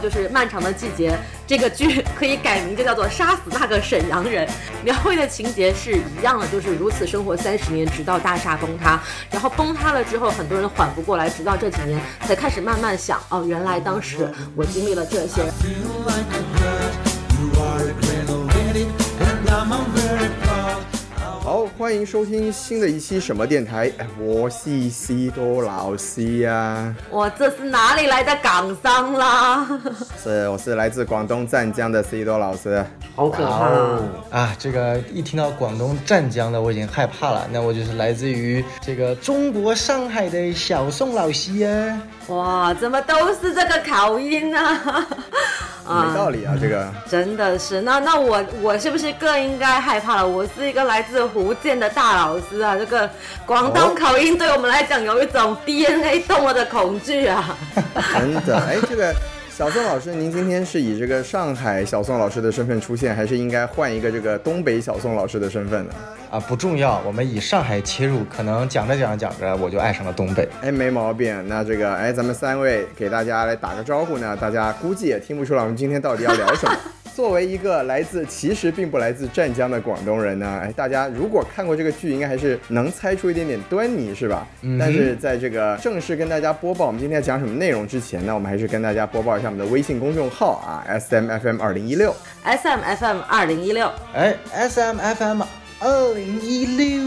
就是《漫长的季节》这个剧可以改名，就叫做《杀死那个沈阳人》。描绘的情节是一样的，就是如此生活三十年，直到大厦崩塌。然后崩塌了之后，很多人缓不过来，直到这几年才开始慢慢想，哦，原来当时我经历了这些。好，欢迎收听新的一期什么电台？哎，我是西多老师呀。我这是哪里来的港商啦？是，我是来自广东湛江的西多老师。好可怕啊！这个一听到广东湛江的，我已经害怕了。那我就是来自于这个中国上海的小宋老师呀。哇，怎么都是这个口音呢？没道理啊，这个真的是。那那我我是不是更应该害怕了？我是一个来自福建的大老师啊，这个广东口音对我们来讲有一种 DNA 动了的恐惧啊。真的，哎，这个。小宋老师，您今天是以这个上海小宋老师的身份出现，还是应该换一个这个东北小宋老师的身份呢？啊，不重要，我们以上海切入，可能讲着讲着讲着，我就爱上了东北。哎，没毛病。那这个，哎，咱们三位给大家来打个招呼呢，大家估计也听不出来我们今天到底要聊什么。作为一个来自其实并不来自湛江的广东人呢，哎，大家如果看过这个剧，应该还是能猜出一点点端倪，是吧？嗯。但是在这个正式跟大家播报我们今天要讲什么内容之前呢，我们还是跟大家播报一下我们的微信公众号啊，S M F M 二零一六，S M F M 二零一六，哎，S M F M。二零一六，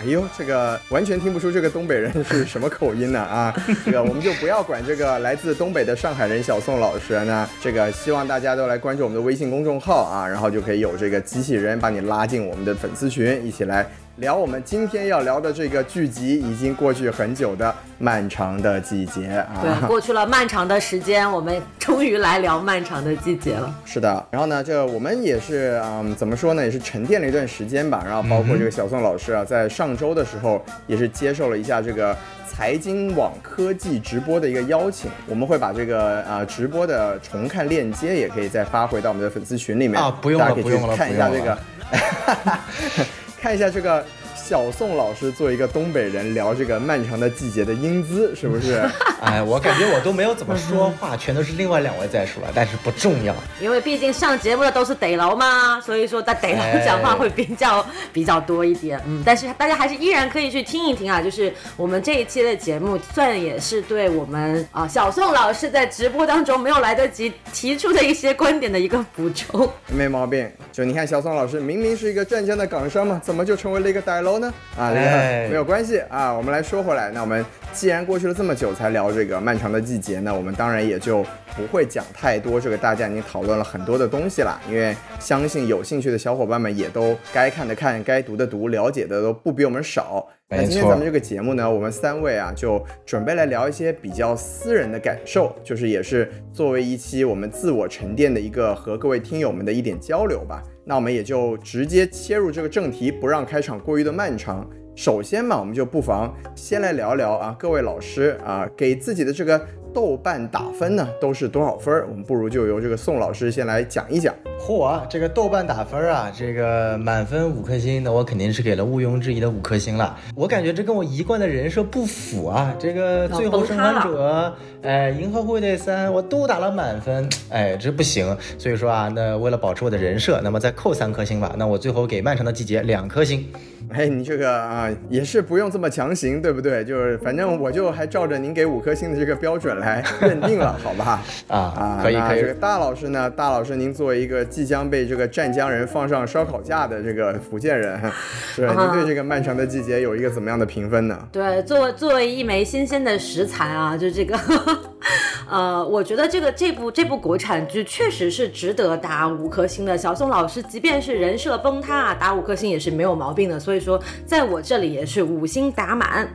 哎呦，这个完全听不出这个东北人是什么口音呢啊！这个我们就不要管这个来自东北的上海人小宋老师那这个希望大家都来关注我们的微信公众号啊，然后就可以有这个机器人把你拉进我们的粉丝群，一起来。聊我们今天要聊的这个剧集，已经过去很久的漫长的季节啊。对，过去了漫长的时间，我们终于来聊漫长的季节了。是的，然后呢，这我们也是，嗯，怎么说呢，也是沉淀了一段时间吧。然后包括这个小宋老师啊，在上周的时候也是接受了一下这个财经网科技直播的一个邀请。我们会把这个啊直播的重看链接，也可以再发回到我们的粉丝群里面啊，不用了，不用了，看一下这个。看一下这个。小宋老师作为一个东北人聊这个漫长的季节的英姿，是不是？哎，我感觉我都没有怎么说话，全都是另外两位在说，但是不重要，因为毕竟上节目的都是得楼嘛，所以说在得楼讲话会比较比较多一点。嗯，但是大家还是依然可以去听一听啊，就是我们这一期的节目，算也是对我们啊小宋老师在直播当中没有来得及提出的一些观点的一个补充。没毛病，就你看小宋老师明明是一个湛江的港商嘛，怎么就成为了一个歹楼？呢啊，没有关系啊。我们来说回来，那我们既然过去了这么久才聊这个漫长的季节，那我们当然也就不会讲太多这个大家已经讨论了很多的东西了。因为相信有兴趣的小伙伴们也都该看的看，该读的读，了解的都不比我们少。那今天咱们这个节目呢，我们三位啊就准备来聊一些比较私人的感受，就是也是作为一期我们自我沉淀的一个和各位听友们的一点交流吧。那我们也就直接切入这个正题，不让开场过于的漫长。首先嘛，我们就不妨先来聊聊啊，各位老师啊，给自己的这个。豆瓣打分呢都是多少分？我们不如就由这个宋老师先来讲一讲。嚯，这个豆瓣打分啊，这个满分五颗星，那我肯定是给了毋庸置疑的五颗星了。我感觉这跟我一贯的人设不符啊。这个最后生还者，哎，银河护卫队三，我都打了满分，哎，这不行。所以说啊，那为了保持我的人设，那么再扣三颗星吧。那我最后给漫长的季节两颗星。哎，你这个啊，也是不用这么强行，对不对？就是反正我就还照着您给五颗星的这个标准来 认定了，好吧？啊啊，可以可以。这个大老师呢，大老师，您作为一个即将被这个湛江人放上烧烤架的这个福建人，是吧？您对这个漫长的季节有一个怎么样的评分呢？对，作为作为一枚新鲜的食材啊，就这个，呃，我觉得这个这部这部国产剧确实是值得打五颗星的。小宋老师，即便是人设崩塌，打五颗星也是没有毛病的。所以。说，在我这里也是五星打满，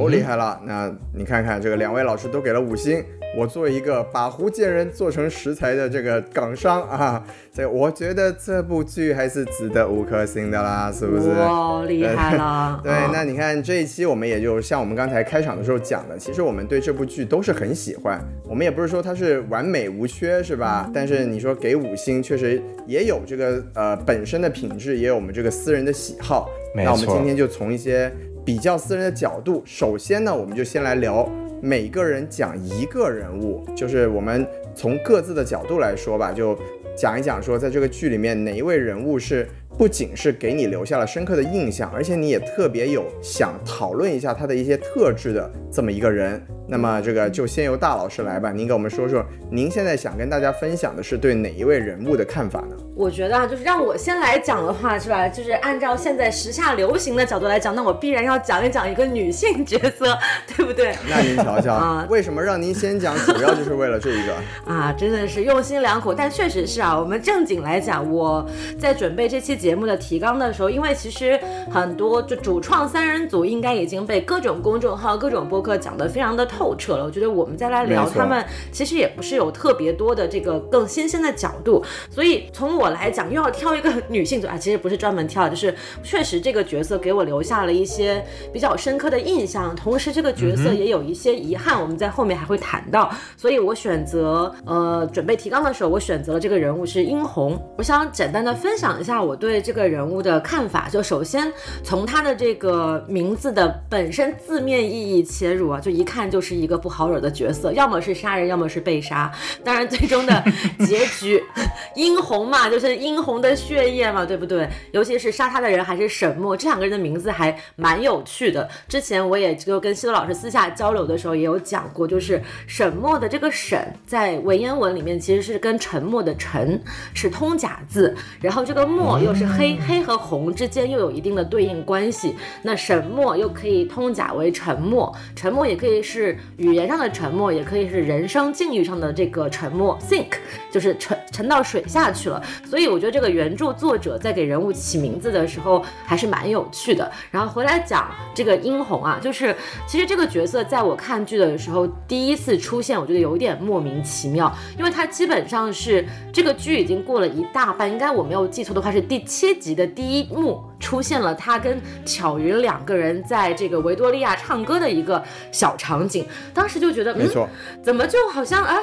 哦，厉害了！那你看看这个两位老师都给了五星。我作为一个把福建人做成食材的这个港商啊，这我觉得这部剧还是值得五颗星的啦，是不是？哇，厉害了！对，那你看这一期我们也就像我们刚才开场的时候讲的，其实我们对这部剧都是很喜欢，我们也不是说它是完美无缺，是吧？但是你说给五星，确实也有这个呃本身的品质，也有我们这个私人的喜好。那我们今天就从一些比较私人的角度，首先呢，我们就先来聊。每个人讲一个人物，就是我们从各自的角度来说吧，就讲一讲说，在这个剧里面哪一位人物是。不仅是给你留下了深刻的印象，而且你也特别有想讨论一下他的一些特质的这么一个人。那么这个就先由大老师来吧，您给我们说说，您现在想跟大家分享的是对哪一位人物的看法呢？我觉得啊，就是让我先来讲的话，是吧？就是按照现在时下流行的角度来讲，那我必然要讲一讲一个女性角色，对不对？那您瞧瞧啊，为什么让您先讲？主要就是为了这一个 啊，真的是用心良苦。但确实是啊，我们正经来讲，我在准备这期节目的提纲的时候，因为其实很多就主创三人组应该已经被各种公众号、各种播客讲得非常的透彻了。我觉得我们再来聊他们，其实也不是有特别多的这个更新鲜的角度。所以从我来讲，又要挑一个女性组啊，其实不是专门挑，就是确实这个角色给我留下了一些比较深刻的印象，同时这个角色也有一些遗憾，我们在后面还会谈到。所以我选择呃准备提纲的时候，我选择了这个人物是殷红。我想简单的分享一下我对这个人物的看法。就首先从他的这个名字的本身字面意义切入啊，就一看就是一个不。不好惹的角色，要么是杀人，要么是被杀。当然，最终的结局，殷红嘛，就就是殷红的血液嘛，对不对？尤其是杀他的人还是沈墨，这两个人的名字还蛮有趣的。之前我也就跟西多老师私下交流的时候也有讲过，就是沈墨的这个沈在文言文里面其实是跟沉默的沉是通假字，然后这个墨又是黑，黑和红之间又有一定的对应关系。那沈墨又可以通假为沉默，沉默也可以是语。言上的沉默也可以是人生境遇上的这个沉默，sink 就是沉沉到水下去了。所以我觉得这个原著作者在给人物起名字的时候还是蛮有趣的。然后回来讲这个殷红啊，就是其实这个角色在我看剧的时候第一次出现，我觉得有点莫名其妙，因为他基本上是这个剧已经过了一大半，应该我没有记错的话是第七集的第一幕。出现了他跟巧云两个人在这个维多利亚唱歌的一个小场景，当时就觉得，没错，怎么就好像啊，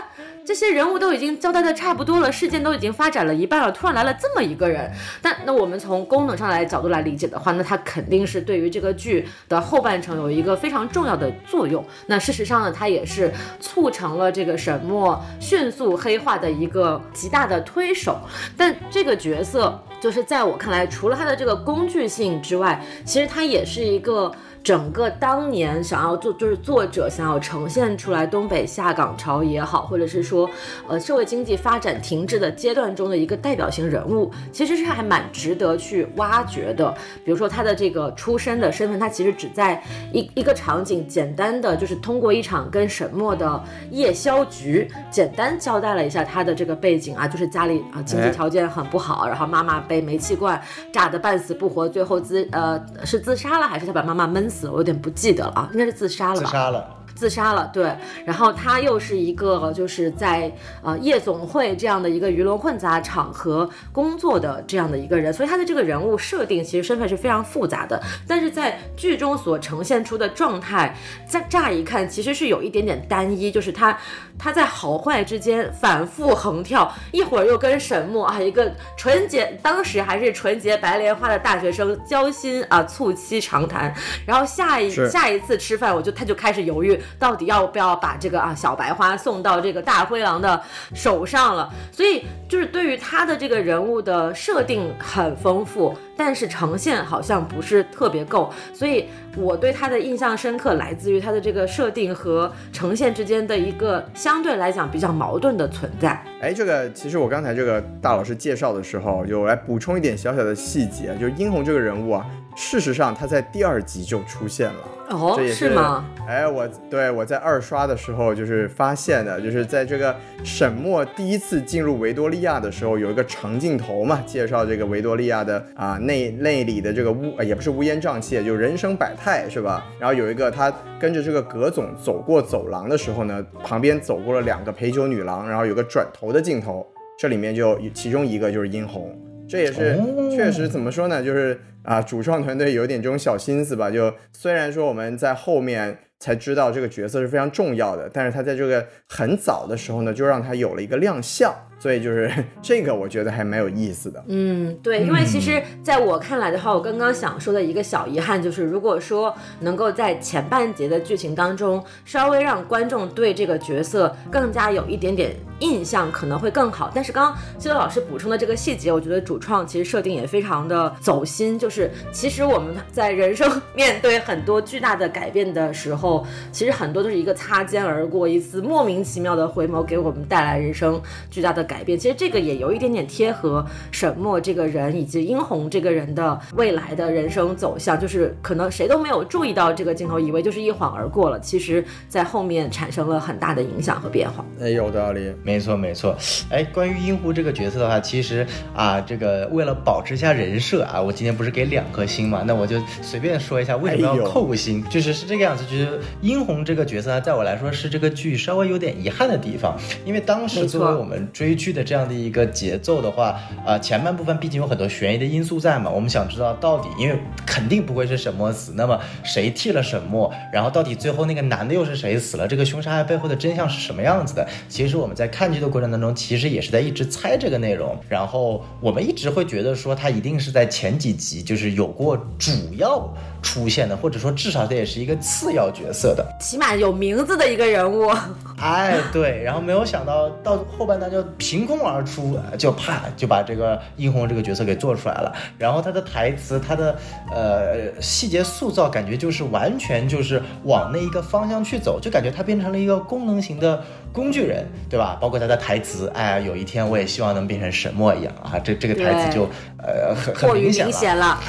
这些人物都已经交代的差不多了，事件都已经发展了一半了，突然来了这么一个人。但那我们从功能上来角度来理解的话，那他肯定是对于这个剧的后半程有一个非常重要的作用。那事实上呢，他也是促成了这个沈墨迅速黑化的一个极大的推手。但这个角色。就是在我看来，除了它的这个工具性之外，其实它也是一个。整个当年想要做，就是作者想要呈现出来东北下岗潮也好，或者是说，呃，社会经济发展停滞的阶段中的一个代表性人物，其实是还蛮值得去挖掘的。比如说他的这个出身的身份，他其实只在一一个场景简单的就是通过一场跟沈墨的夜宵局，简单交代了一下他的这个背景啊，就是家里啊经济条件很不好，然后妈妈被煤气罐炸得半死不活，最后自呃是自杀了，还是他把妈妈闷死？死，我有点不记得了啊，应该是自杀了吧？自杀了。自杀了，对，然后他又是一个就是在呃夜总会这样的一个鱼龙混杂场合工作的这样的一个人，所以他的这个人物设定其实身份是非常复杂的，但是在剧中所呈现出的状态，在乍一看其实是有一点点单一，就是他他在好坏之间反复横跳，一会儿又跟沈墨啊一个纯洁当时还是纯洁白莲花的大学生交心啊促膝长谈，然后下一下一次吃饭，我就他就开始犹豫。到底要不要把这个啊小白花送到这个大灰狼的手上了？所以就是对于他的这个人物的设定很丰富，但是呈现好像不是特别够。所以我对他的印象深刻来自于他的这个设定和呈现之间的一个相对来讲比较矛盾的存在。哎，这个其实我刚才这个大老师介绍的时候，就来补充一点小小的细节，就是殷红这个人物啊。事实上，他在第二集就出现了，哦，这也是吗？哎，我对我在二刷的时候就是发现的，就是在这个沈墨第一次进入维多利亚的时候，有一个长镜头嘛，介绍这个维多利亚的啊内内里的这个乌，也不是乌烟瘴气，就人生百态，是吧？然后有一个他跟着这个葛总走过走廊的时候呢，旁边走过了两个陪酒女郎，然后有个转头的镜头，这里面就其中一个就是殷红，这也是确实怎么说呢，就是。啊，主创团队有点这种小心思吧。就虽然说我们在后面才知道这个角色是非常重要的，但是他在这个很早的时候呢，就让他有了一个亮相。所以就是 这个，我觉得还蛮有意思的。嗯，对，因为其实在我看来的话，我刚刚想说的一个小遗憾就是，如果说能够在前半节的剧情当中，稍微让观众对这个角色更加有一点点印象，可能会更好。但是刚刚希德老师补充的这个细节，我觉得主创其实设定也非常的走心。就是其实我们在人生 面对很多巨大的改变的时候，其实很多都是一个擦肩而过，一次莫名其妙的回眸，给我们带来人生巨大的改。变，其实这个也有一点点贴合沈墨这个人以及殷红这个人的未来的人生走向，就是可能谁都没有注意到这个镜头，以为就是一晃而过了，其实在后面产生了很大的影响和变化。哎，有道理，没错没错。哎，关于殷红这个角色的话，其实啊，这个为了保持一下人设啊，我今天不是给两颗星嘛，那我就随便说一下为什么要扣星，就是是这个样子，就是殷红这个角色呢，在我来说是这个剧稍微有点遗憾的地方，因为当时作为我们追剧。剧的这样的一个节奏的话，呃，前半部分毕竟有很多悬疑的因素在嘛，我们想知道到底，因为肯定不会是沈墨死，那么谁替了沈墨？然后到底最后那个男的又是谁死了？这个凶杀案背后的真相是什么样子的？其实我们在看剧的过程当中，其实也是在一直猜这个内容。然后我们一直会觉得说，他一定是在前几集就是有过主要出现的，或者说至少这也是一个次要角色的，起码有名字的一个人物。哎，对，然后没有想到到后半段就凭空而出，就啪就把这个殷红这个角色给做出来了。然后他的台词，他的呃细节塑造，感觉就是完全就是往那一个方向去走，就感觉他变成了一个功能型的工具人，对吧？包括他的台词，哎，有一天我也希望能变成沈墨一样啊，这这个台词就呃很很明显了。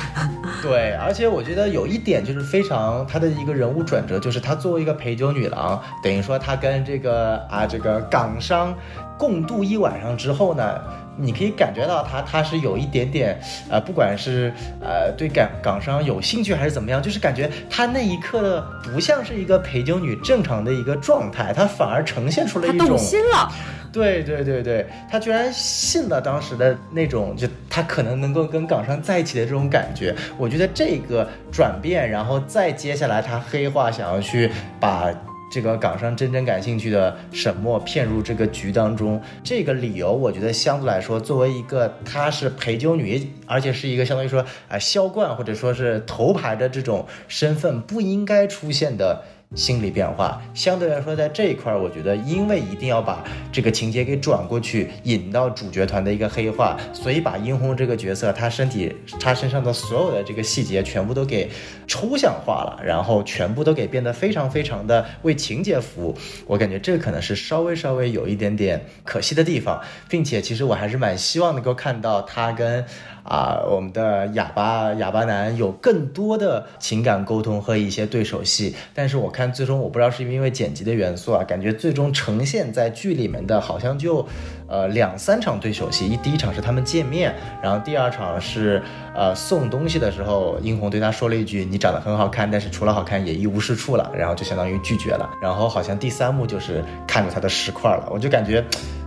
对，而且我觉得有一点就是非常他的一个人物转折，就是他作为一个陪酒女郎，等于说他跟。这个啊，这个港商共度一晚上之后呢，你可以感觉到他他是有一点点呃，不管是呃对港港商有兴趣还是怎么样，就是感觉他那一刻的不像是一个陪酒女正常的一个状态，他反而呈现出了一种动心了。对对对对，他居然信了当时的那种，就他可能能够跟港商在一起的这种感觉。我觉得这个转变，然后再接下来他黑化，想要去把。这个港商真正感兴趣的沈墨骗入这个局当中，这个理由我觉得相对来说，作为一个她是陪酒女，而且是一个相当于说啊销冠或者说是头牌的这种身份，不应该出现的。心理变化相对来说，在这一块儿，我觉得因为一定要把这个情节给转过去，引到主角团的一个黑化，所以把殷红这个角色，他身体他身上的所有的这个细节全部都给抽象化了，然后全部都给变得非常非常的为情节服务。我感觉这可能是稍微稍微有一点点可惜的地方，并且其实我还是蛮希望能够看到他跟。啊，我们的哑巴哑巴男有更多的情感沟通和一些对手戏，但是我看最终我不知道是因为剪辑的元素啊，感觉最终呈现在剧里面的好像就，呃两三场对手戏，一第一场是他们见面，然后第二场是呃送东西的时候，殷红对他说了一句你长得很好看，但是除了好看也一无是处了，然后就相当于拒绝了，然后好像第三幕就是看着他的石块了，我就感觉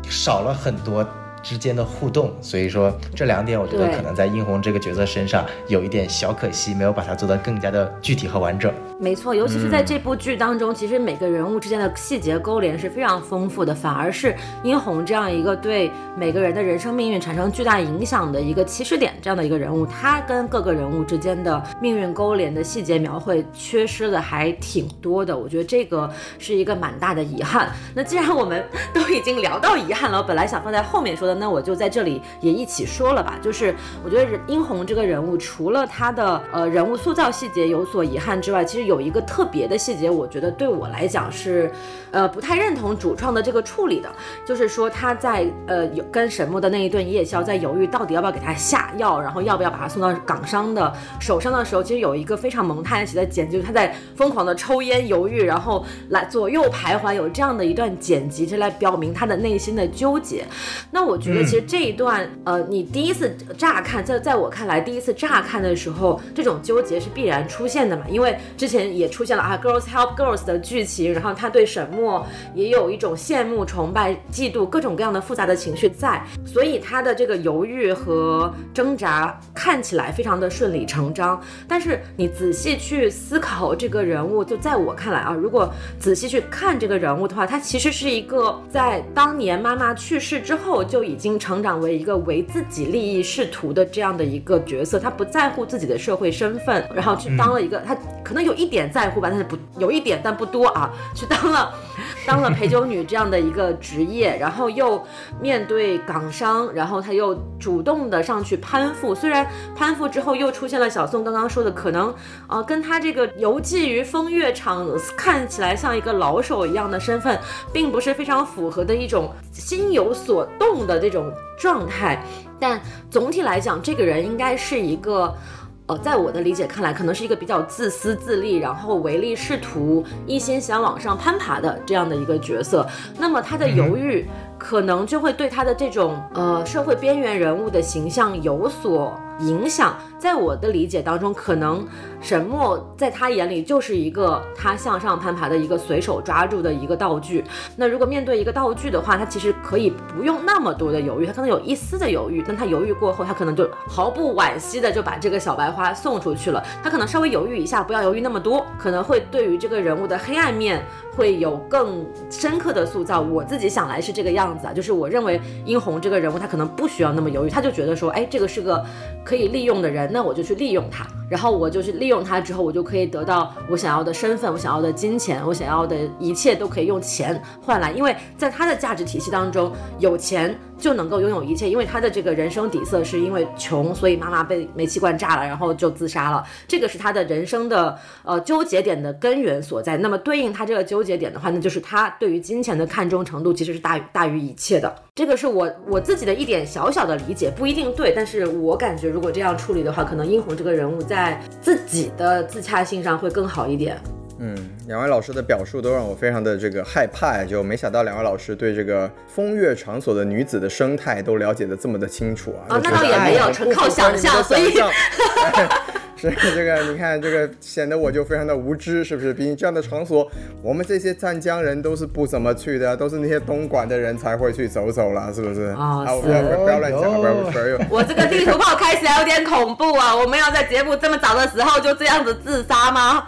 少了很多。之间的互动，所以说这两点我觉得可能在殷红这个角色身上有一点小可惜，没有把它做得更加的具体和完整。没错，尤其是在这部剧当中，其实每个人物之间的细节勾连是非常丰富的，反而是殷红这样一个对每个人的人生命运产生巨大影响的一个起始点这样的一个人物，他跟各个人物之间的命运勾连的细节描绘缺失的还挺多的，我觉得这个是一个蛮大的遗憾。那既然我们都已经聊到遗憾了，我本来想放在后面说那我就在这里也一起说了吧，就是我觉得殷红这个人物，除了他的呃人物塑造细节有所遗憾之外，其实有一个特别的细节，我觉得对我来讲是，呃不太认同主创的这个处理的，就是说他在呃有跟沈木的那一顿夜宵，在犹豫到底要不要给他下药，然后要不要把他送到港商的手上的时候，其实有一个非常蒙太奇的剪辑，他在疯狂的抽烟犹豫，然后来左右徘徊，有这样的一段剪辑，是来表明他的内心的纠结。那我。觉得其实这一段，呃，你第一次乍看，在在我看来，第一次乍看的时候，这种纠结是必然出现的嘛，因为之前也出现了啊，girls help girls 的剧情，然后他对沈墨也有一种羡慕、崇拜、嫉妒各种各样的复杂的情绪在，所以他的这个犹豫和挣扎看起来非常的顺理成章。但是你仔细去思考这个人物，就在我看来啊，如果仔细去看这个人物的话，他其实是一个在当年妈妈去世之后就已经成长为一个为自己利益仕途的这样的一个角色，他不在乎自己的社会身份，然后去当了一个他可能有一点在乎吧，但是不有一点但不多啊，去当了当了陪酒女这样的一个职业，然后又面对港商，然后他又主动的上去攀附，虽然攀附之后又出现了小宋刚刚说的可能啊跟他这个游记于风月场看起来像一个老手一样的身份，并不是非常符合的一种心有所动的这种状态，但总体来讲，这个人应该是一个。呃，在我的理解看来，可能是一个比较自私自利，然后唯利是图，一心想往上攀爬的这样的一个角色。那么他的犹豫，可能就会对他的这种呃社会边缘人物的形象有所影响。在我的理解当中，可能沈墨在他眼里就是一个他向上攀爬的一个随手抓住的一个道具。那如果面对一个道具的话，他其实可以不用那么多的犹豫，他可能有一丝的犹豫，但他犹豫过后，他可能就毫不惋惜的就把这个小白花送出去了。他可能稍微犹豫一下，不要犹豫那么多，可能会对于这个人物的黑暗面会有更深刻的塑造。我自己想来是这个样子啊，就是我认为殷红这个人物他可能不需要那么犹豫，他就觉得说，哎，这个是个可以利用的人。那我就去利用他，然后我就是利用他之后，我就可以得到我想要的身份，我想要的金钱，我想要的一切都可以用钱换来，因为在他的价值体系当中，有钱。就能够拥有一切，因为他的这个人生底色是因为穷，所以妈妈被煤气罐炸了，然后就自杀了。这个是他的人生的呃纠结点的根源所在。那么对应他这个纠结点的话，那就是他对于金钱的看重程度其实是大于大于一切的。这个是我我自己的一点小小的理解，不一定对，但是我感觉如果这样处理的话，可能殷红这个人物在自己的自洽性上会更好一点。嗯，两位老师的表述都让我非常的这个害怕呀，就没想到两位老师对这个风月场所的女子的生态都了解的这么的清楚啊。啊，那倒也没有，纯靠想象，所 以是这个，你看这个显得我就非常的无知，是不是？毕竟这样的场所，我们这些湛江人都是不怎么去的，都是那些东莞的人才会去走走了，是不是？啊，不要不要乱讲，不要不要。我这个地图炮开起来有点恐怖啊！我们要在节目这么早的时候就这样子自杀吗？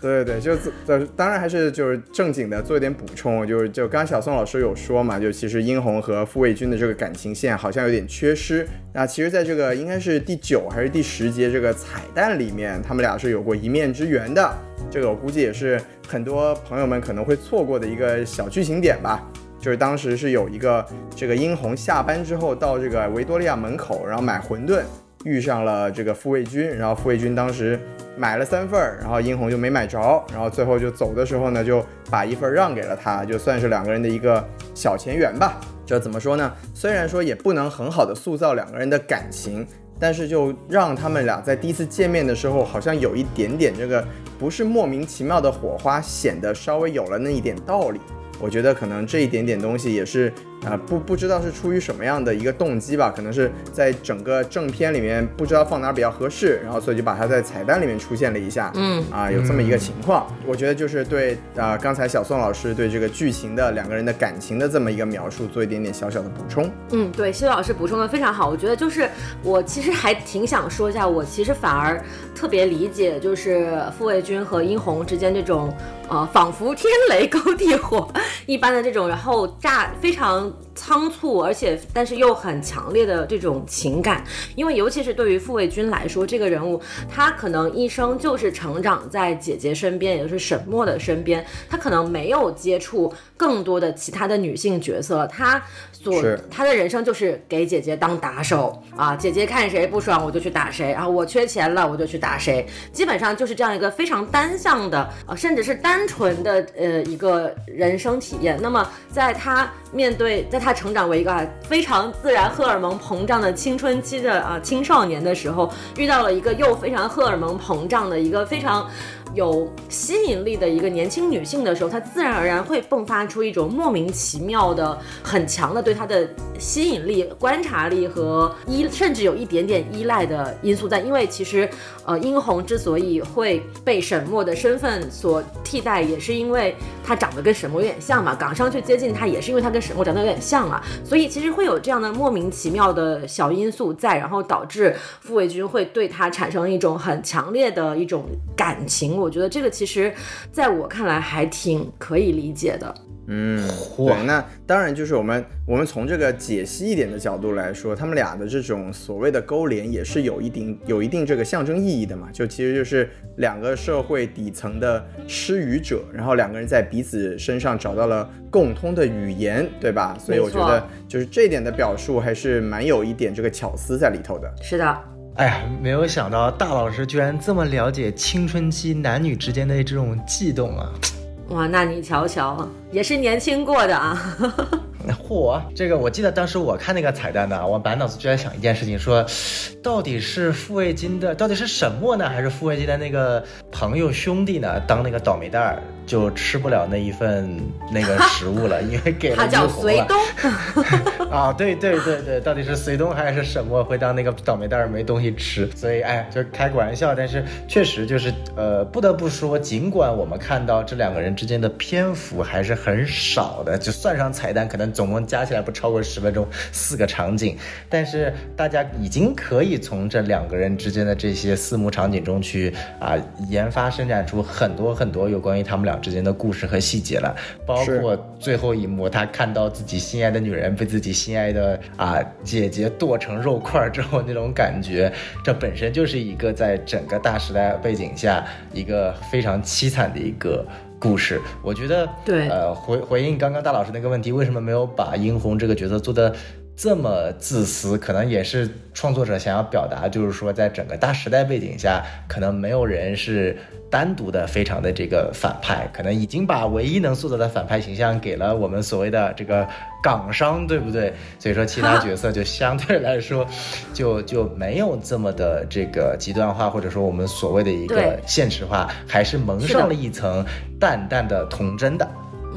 对对对，就就当然还是就是正经的做一点补充，就是就刚刚小宋老师有说嘛，就其实殷红和傅卫军的这个感情线好像有点缺失。那其实，在这个应该是第九还是第十节这个彩蛋里面，他们俩是有过一面之缘的。这个我估计也是很多朋友们可能会错过的一个小剧情点吧。就是当时是有一个这个殷红下班之后到这个维多利亚门口，然后买馄饨，遇上了这个傅卫军，然后傅卫军当时。买了三份儿，然后殷红就没买着，然后最后就走的时候呢，就把一份让给了他，就算是两个人的一个小前缘吧。这怎么说呢？虽然说也不能很好的塑造两个人的感情，但是就让他们俩在第一次见面的时候，好像有一点点这个不是莫名其妙的火花，显得稍微有了那一点道理。我觉得可能这一点点东西也是。啊，不不知道是出于什么样的一个动机吧，可能是在整个正片里面不知道放哪比较合适，然后所以就把它在彩蛋里面出现了一下。嗯，啊，有这么一个情况，我觉得就是对啊，刚才小宋老师对这个剧情的两个人的感情的这么一个描述做一点点小小的补充。嗯，对，谢老师补充的非常好，我觉得就是我其实还挺想说一下，我其实反而特别理解就是傅卫军和殷红之间这种呃仿佛天雷勾地火一般的这种，然后炸非常。among 仓促，而且但是又很强烈的这种情感，因为尤其是对于傅卫军来说，这个人物他可能一生就是成长在姐姐身边，也就是沈墨的身边，他可能没有接触更多的其他的女性角色，他所他的人生就是给姐姐当打手啊，姐姐看谁不爽我就去打谁，然后我缺钱了我就去打谁，基本上就是这样一个非常单向的啊，甚至是单纯的呃一个人生体验。那么在他面对在他。他成长为一个非常自然荷尔蒙膨胀的青春期的啊青少年的时候，遇到了一个又非常荷尔蒙膨胀的一个非常有吸引力的一个年轻女性的时候，她自然而然会迸发出一种莫名其妙的、很强的对她的吸引力、观察力和依，甚至有一点点依赖的因素在。因为其实，呃，殷红之所以会被沈墨的身份所替代，也是因为她长得跟沈墨有点像嘛。港商去接近她，也是因为她跟沈墨长得有点像啊。所以其实会有这样的莫名其妙的小因素在，然后导致傅卫军会对她产生一种很强烈的一种感情。我觉得这个其实在我看来还挺可以理解的。嗯，对，那当然就是我们我们从这个解析一点的角度来说，他们俩的这种所谓的勾连也是有一定有一定这个象征意义的嘛，就其实就是两个社会底层的失语者，然后两个人在彼此身上找到了共通的语言，对吧？所以我觉得就是这点的表述还是蛮有一点这个巧思在里头的。是的，哎呀，没有想到大老师居然这么了解青春期男女之间的这种悸动啊！哇，那你瞧瞧，也是年轻过的啊。嚯，这个我记得当时我看那个彩蛋呢，我满脑子就在想一件事情，说到底是傅卫金的，到底是沈墨呢，还是傅卫金的那个朋友兄弟呢？当那个倒霉蛋儿就吃不了那一份那个食物了，因为给了他叫隋东。啊，对对对对，到底是隋东还是沈墨会当那个倒霉蛋儿没东西吃？所以哎，就开个玩笑，但是确实就是呃，不得不说，尽管我们看到这两个人之间的篇幅还是很少的，就算上彩蛋，可能总共。加起来不超过十分钟，四个场景，但是大家已经可以从这两个人之间的这些四幕场景中去啊研发生产出很多很多有关于他们俩之间的故事和细节了，包括最后一幕，他看到自己心爱的女人被自己心爱的啊姐姐剁成肉块之后那种感觉，这本身就是一个在整个大时代背景下一个非常凄惨的一个。故事，我觉得对，呃，回回应刚刚大老师那个问题，为什么没有把殷红这个角色做的这么自私？可能也是创作者想要表达，就是说，在整个大时代背景下，可能没有人是。单独的非常的这个反派，可能已经把唯一能塑造的反派形象给了我们所谓的这个港商，对不对？所以说其他角色就相对来说，就就没有这么的这个极端化，或者说我们所谓的一个现实化，还是蒙上了一层淡淡的童真的。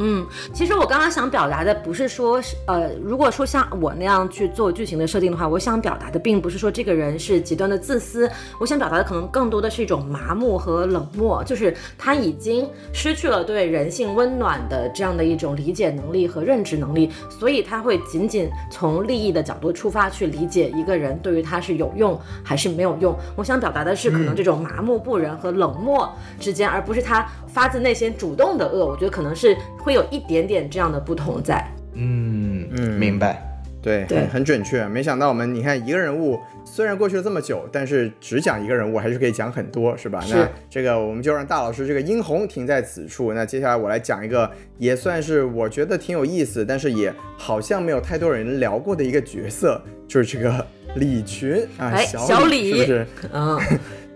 嗯，其实我刚刚想表达的不是说，呃，如果说像我那样去做剧情的设定的话，我想表达的并不是说这个人是极端的自私，我想表达的可能更多的是一种麻木和冷漠，就是他已经失去了对人性温暖的这样的一种理解能力和认知能力，所以他会仅仅从利益的角度出发去理解一个人对于他是有用还是没有用。我想表达的是可能这种麻木不仁和冷漠之间，而不是他发自内心主动的恶。我觉得可能是。会有一点点这样的不同在，嗯嗯，明白，对，很很准确。没想到我们，你看一个人物虽然过去了这么久，但是只讲一个人物还是可以讲很多，是吧？那这个我们就让大老师这个殷红停在此处。那接下来我来讲一个也算是我觉得挺有意思，但是也好像没有太多人聊过的一个角色，就是这个李群啊，小李是不是？嗯，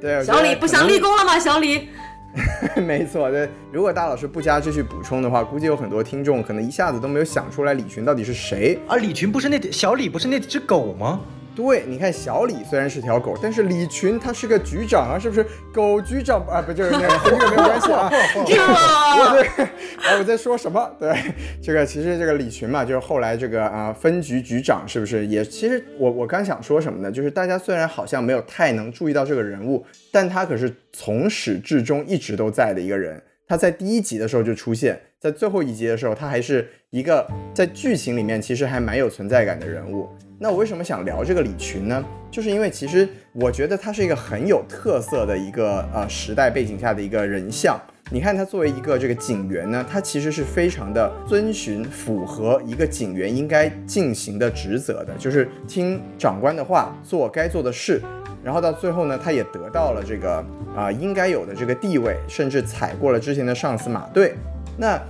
对，小李不想立功了吗？小李。没错，对。如果大老师不加继续补充的话，估计有很多听众可能一下子都没有想出来李群到底是谁。啊，李群不是那小李不是那只狗吗？对，你看小李虽然是条狗，但是李群他是个局长啊，是不是？狗局长啊，不就是那个跟这个没有关系啊？我在，啊，我在说什么？对，这个其实这个李群嘛，就是后来这个啊分局局长，是不是？也其实我我刚想说什么呢？就是大家虽然好像没有太能注意到这个人物，但他可是从始至终一直都在的一个人。他在第一集的时候就出现在最后一集的时候，他还是一个在剧情里面其实还蛮有存在感的人物。那我为什么想聊这个李群呢？就是因为其实我觉得他是一个很有特色的一个呃时代背景下的一个人像。你看他作为一个这个警员呢，他其实是非常的遵循符合一个警员应该进行的职责的，就是听长官的话，做该做的事。然后到最后呢，他也得到了这个啊应该有的这个地位，甚至踩过了之前的上司马队。那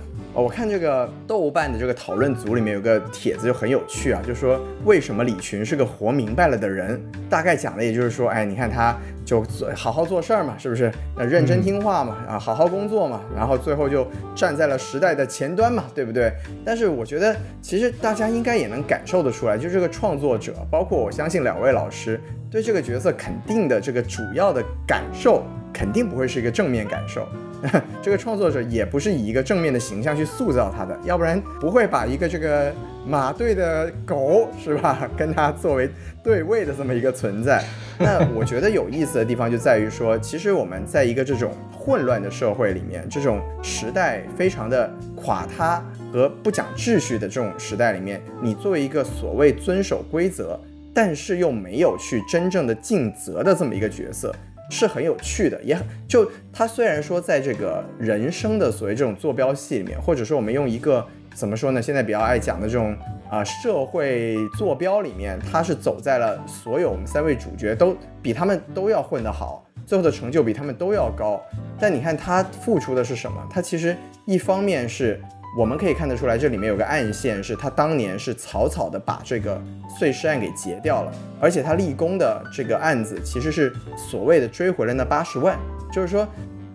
我看这个豆瓣的这个讨论组里面有个帖子就很有趣啊，就说为什么李群是个活明白了的人？大概讲的也就是说，哎，你看他就做好好做事儿嘛，是不是？呃，认真听话嘛，啊，好好工作嘛，然后最后就站在了时代的前端嘛，对不对？但是我觉得其实大家应该也能感受得出来，就这个创作者，包括我相信两位老师。对这个角色肯定的这个主要的感受，肯定不会是一个正面感受。这个创作者也不是以一个正面的形象去塑造他的，要不然不会把一个这个马队的狗是吧，跟他作为对位的这么一个存在。那我觉得有意思的地方就在于说，其实我们在一个这种混乱的社会里面，这种时代非常的垮塌和不讲秩序的这种时代里面，你作为一个所谓遵守规则，但是又没有去真正的尽责的这么一个角色。是很有趣的，也很就他虽然说在这个人生的所谓这种坐标系里面，或者说我们用一个怎么说呢？现在比较爱讲的这种啊社会坐标里面，他是走在了所有我们三位主角都比他们都要混得好，最后的成就比他们都要高。但你看他付出的是什么？他其实一方面是。我们可以看得出来，这里面有个暗线，是他当年是草草的把这个碎尸案给结掉了，而且他立功的这个案子其实是所谓的追回了那八十万，就是说，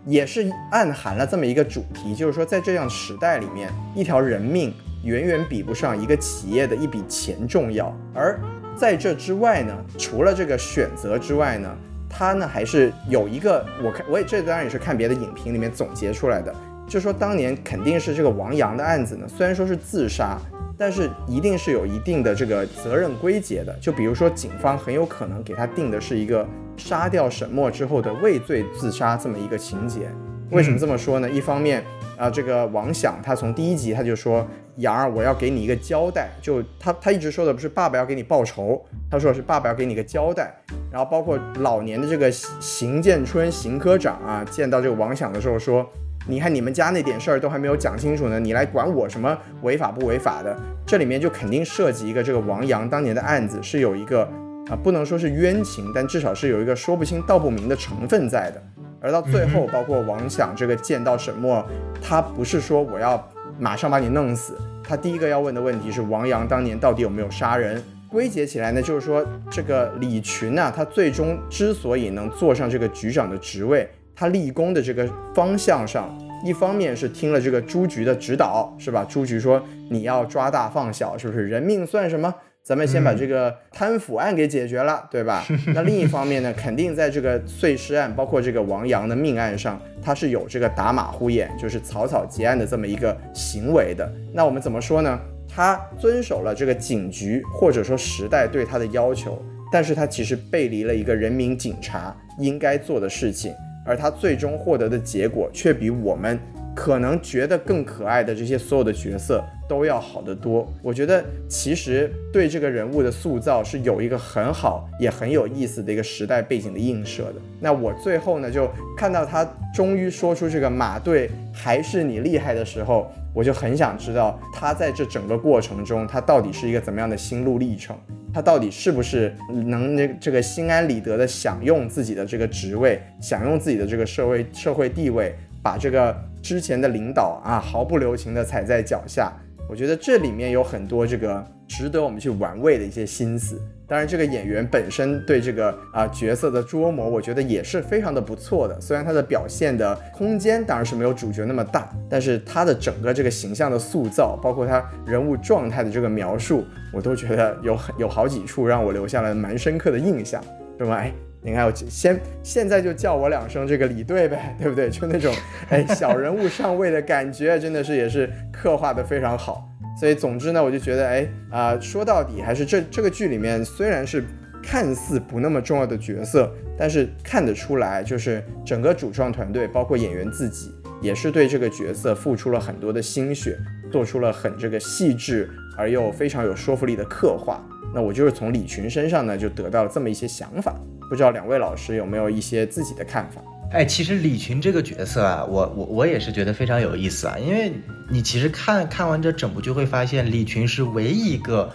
也是暗含了这么一个主题，就是说在这样时代里面，一条人命远远比不上一个企业的一笔钱重要。而在这之外呢，除了这个选择之外呢，他呢还是有一个，我看我也这当然也是看别的影评里面总结出来的。就说当年肯定是这个王阳的案子呢，虽然说是自杀，但是一定是有一定的这个责任归结的。就比如说警方很有可能给他定的是一个杀掉沈墨之后的畏罪自杀这么一个情节。为什么这么说呢？一方面啊，这个王想他从第一集他就说阳儿我要给你一个交代，就他他一直说的不是爸爸要给你报仇，他说是爸爸要给你一个交代。然后包括老年的这个邢建春邢科长啊，见到这个王想的时候说。你看你们家那点事儿都还没有讲清楚呢，你来管我什么违法不违法的？这里面就肯定涉及一个这个王阳当年的案子是有一个啊，不能说是冤情，但至少是有一个说不清道不明的成分在的。而到最后，包括王想这个见到沈墨，他不是说我要马上把你弄死，他第一个要问的问题是王阳当年到底有没有杀人？归结起来呢，就是说这个李群呢，他最终之所以能坐上这个局长的职位。他立功的这个方向上，一方面是听了这个朱局的指导，是吧？朱局说你要抓大放小，是不是？人命算什么？咱们先把这个贪腐案给解决了，对吧？那另一方面呢，肯定在这个碎尸案，包括这个王阳的命案上，他是有这个打马虎眼，就是草草结案的这么一个行为的。那我们怎么说呢？他遵守了这个警局或者说时代对他的要求，但是他其实背离了一个人民警察应该做的事情。而他最终获得的结果，却比我们可能觉得更可爱的这些所有的角色都要好得多。我觉得其实对这个人物的塑造是有一个很好也很有意思的一个时代背景的映射的。那我最后呢，就看到他终于说出这个马队还是你厉害的时候，我就很想知道他在这整个过程中，他到底是一个怎么样的心路历程。他到底是不是能这个心安理得的享用自己的这个职位，享用自己的这个社会社会地位，把这个之前的领导啊毫不留情的踩在脚下？我觉得这里面有很多这个值得我们去玩味的一些心思。当然，这个演员本身对这个啊角色的琢磨，我觉得也是非常的不错的。虽然他的表现的空间当然是没有主角那么大，但是他的整个这个形象的塑造，包括他人物状态的这个描述，我都觉得有有好几处让我留下了蛮深刻的印象，是吧？哎，你看我先现在就叫我两声这个李队呗，对不对？就那种哎小人物上位的感觉，真的是也是刻画的非常好。所以，总之呢，我就觉得，哎，啊，说到底还是这这个剧里面，虽然是看似不那么重要的角色，但是看得出来，就是整个主创团队，包括演员自己，也是对这个角色付出了很多的心血，做出了很这个细致而又非常有说服力的刻画。那我就是从李群身上呢，就得到了这么一些想法，不知道两位老师有没有一些自己的看法？哎，其实李群这个角色啊，我我我也是觉得非常有意思啊，因为你其实看看完这整部剧会发现，李群是唯一一个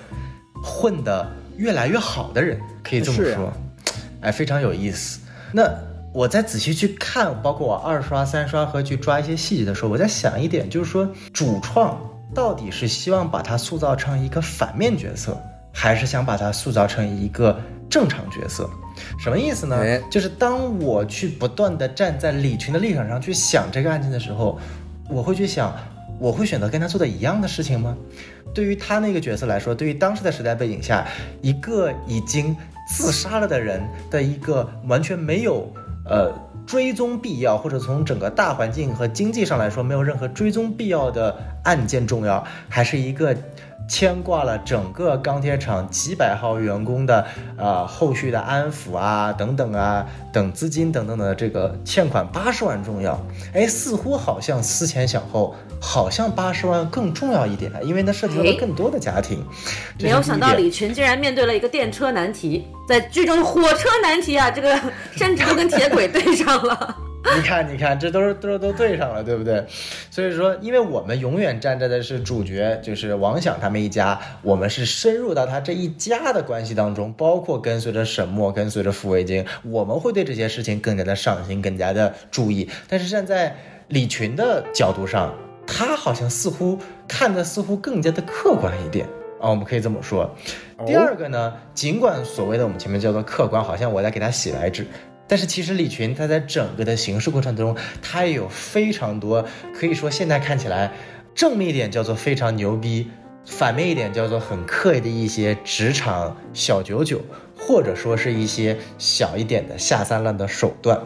混得越来越好的人，可以这么说，哎，非常有意思。那我再仔细去看，包括我二刷、三刷和去抓一些细节的时候，我在想一点，就是说主创到底是希望把他塑造成一个反面角色，还是想把他塑造成一个正常角色？什么意思呢？就是当我去不断的站在李群的立场上去想这个案件的时候，我会去想，我会选择跟他做的一样的事情吗？对于他那个角色来说，对于当时的时代背景下，一个已经自杀了的人的一个完全没有呃追踪必要，或者从整个大环境和经济上来说没有任何追踪必要的案件重要，还是一个？牵挂了整个钢铁厂几百号员工的，呃，后续的安抚啊，等等啊，等资金等等的这个欠款八十万重要，哎，似乎好像思前想后，好像八十万更重要一点，因为那涉及了更多的家庭。没有想到李群竟然面对了一个电车难题，在剧中火车难题啊，这个 甚至都跟铁轨对上了。你看，你看，这都是都都对上了，对不对？所以说，因为我们永远站在的是主角，就是王想他们一家，我们是深入到他这一家的关系当中，包括跟随着沈墨，跟随着傅卫京，我们会对这些事情更加的上心，更加的注意。但是站在李群的角度上，他好像似乎看的似乎更加的客观一点啊，我们可以这么说。第二个呢，尽管所谓的我们前面叫做客观，好像我在给他洗白纸。但是其实李群他在整个的行事过程中，他也有非常多可以说现在看起来正面一点叫做非常牛逼，反面一点叫做很刻意的一些职场小九九，或者说是一些小一点的下三滥的手段，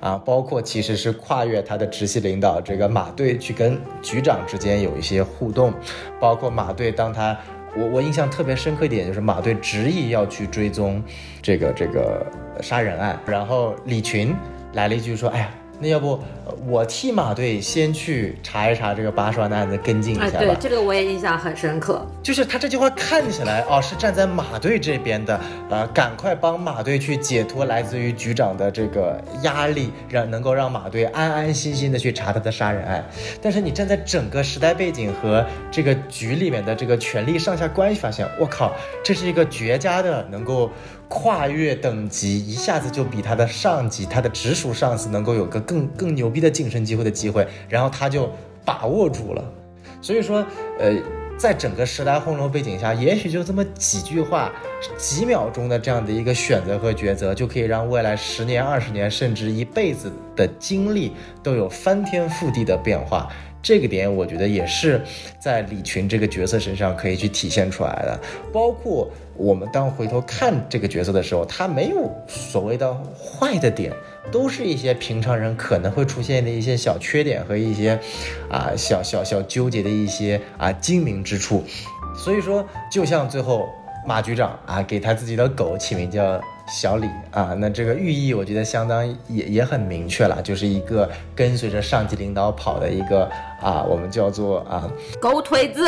啊，包括其实是跨越他的直系领导这个马队去跟局长之间有一些互动，包括马队当他。我我印象特别深刻一点就是马队执意要去追踪这个这个杀人案，然后李群来了一句说：“哎呀。”那要不我替马队先去查一查这个八十万的案子，跟进一下吧。对，这个我也印象很深刻。就是他这句话看起来哦，是站在马队这边的，呃，赶快帮马队去解脱来自于局长的这个压力，让能够让马队安安心心的去查他的杀人案。但是你站在整个时代背景和这个局里面的这个权力上下关系，发现我靠，这是一个绝佳的能够。跨越等级，一下子就比他的上级、他的直属上司能够有个更更牛逼的晋升机会的机会，然后他就把握住了。所以说，呃，在整个时代洪流背景下，也许就这么几句话、几秒钟的这样的一个选择和抉择，就可以让未来十年、二十年，甚至一辈子的经历都有翻天覆地的变化。这个点我觉得也是在李群这个角色身上可以去体现出来的，包括我们当回头看这个角色的时候，他没有所谓的坏的点，都是一些平常人可能会出现的一些小缺点和一些啊小小小纠结的一些啊精明之处。所以说，就像最后马局长啊给他自己的狗起名叫。小李啊，那这个寓意我觉得相当也也很明确了，就是一个跟随着上级领导跑的一个啊，我们叫做啊狗腿子。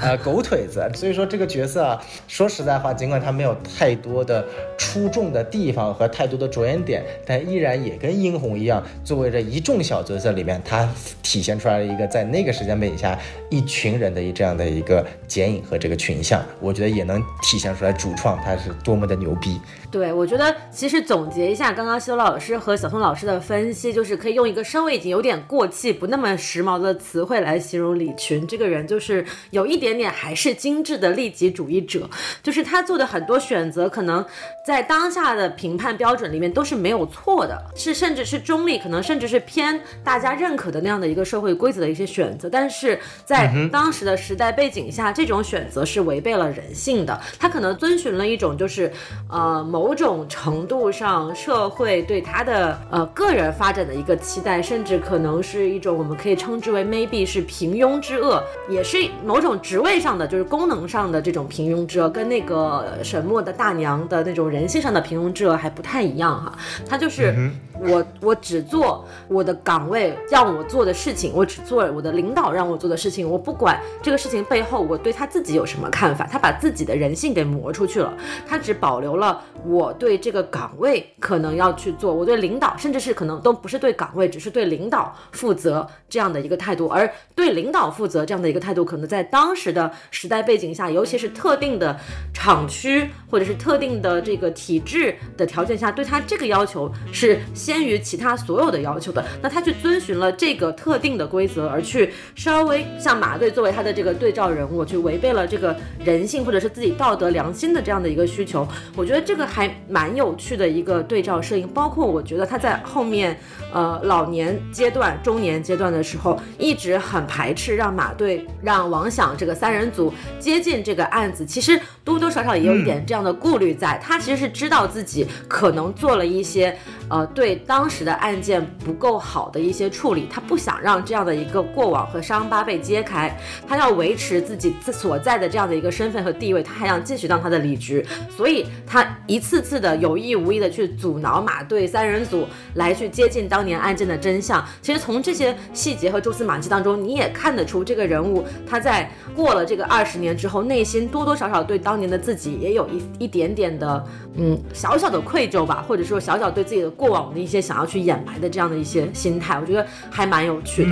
呃，狗腿子，所以说这个角色啊，说实在话，尽管他没有太多的出众的地方和太多的着眼点，但依然也跟殷红一样，作为这一众小角色里面，他体现出来了一个在那个时间背景下一群人的一这样的一个剪影和这个群像，我觉得也能体现出来主创他是多么的牛逼。对，我觉得其实总结一下刚刚西多老师和小松老师的分析，就是可以用一个稍微已经有点过气、不那么时髦的词汇来形容李群这个人，就是有。有一点点还是精致的利己主义者，就是他做的很多选择，可能在当下的评判标准里面都是没有错的，是甚至是中立，可能甚至是偏大家认可的那样的一个社会规则的一些选择。但是在当时的时代背景下，这种选择是违背了人性的。他可能遵循了一种就是呃某种程度上社会对他的呃个人发展的一个期待，甚至可能是一种我们可以称之为 maybe 是平庸之恶，也是某种。职位上的就是功能上的这种平庸之恶，跟那个沈墨的大娘的那种人性上的平庸之恶还不太一样哈。他就是我，我只做我的岗位让我做的事情，我只做我的领导让我做的事情，我不管这个事情背后我对他自己有什么看法。他把自己的人性给磨出去了，他只保留了我对这个岗位可能要去做，我对领导甚至是可能都不是对岗位，只是对领导负责这样的一个态度。而对领导负责这样的一个态度，可能在当当时的时代背景下，尤其是特定的厂区或者是特定的这个体制的条件下，对他这个要求是先于其他所有的要求的。那他去遵循了这个特定的规则，而去稍微像马队作为他的这个对照人物，去违背了这个人性或者是自己道德良心的这样的一个需求。我觉得这个还蛮有趣的一个对照摄影。包括我觉得他在后面，呃，老年阶段、中年阶段的时候，一直很排斥让马队让王想。这个三人组接近这个案子，其实多多少少也有一点这样的顾虑在。他其实是知道自己可能做了一些，呃，对当时的案件不够好的一些处理，他不想让这样的一个过往和伤疤被揭开，他要维持自己所在的这样的一个身份和地位，他还想继续当他的李局，所以他一次次的有意无意的去阻挠马队三人组来去接近当年案件的真相。其实从这些细节和蛛丝马迹当中，你也看得出这个人物他在过了这个二十年之后，内心多多少少对当年的自己也有一一点点的，嗯，小小的愧疚吧，或者说小小对自己的过往的一些想要去掩埋的这样的一些心态，我觉得还蛮有趣的。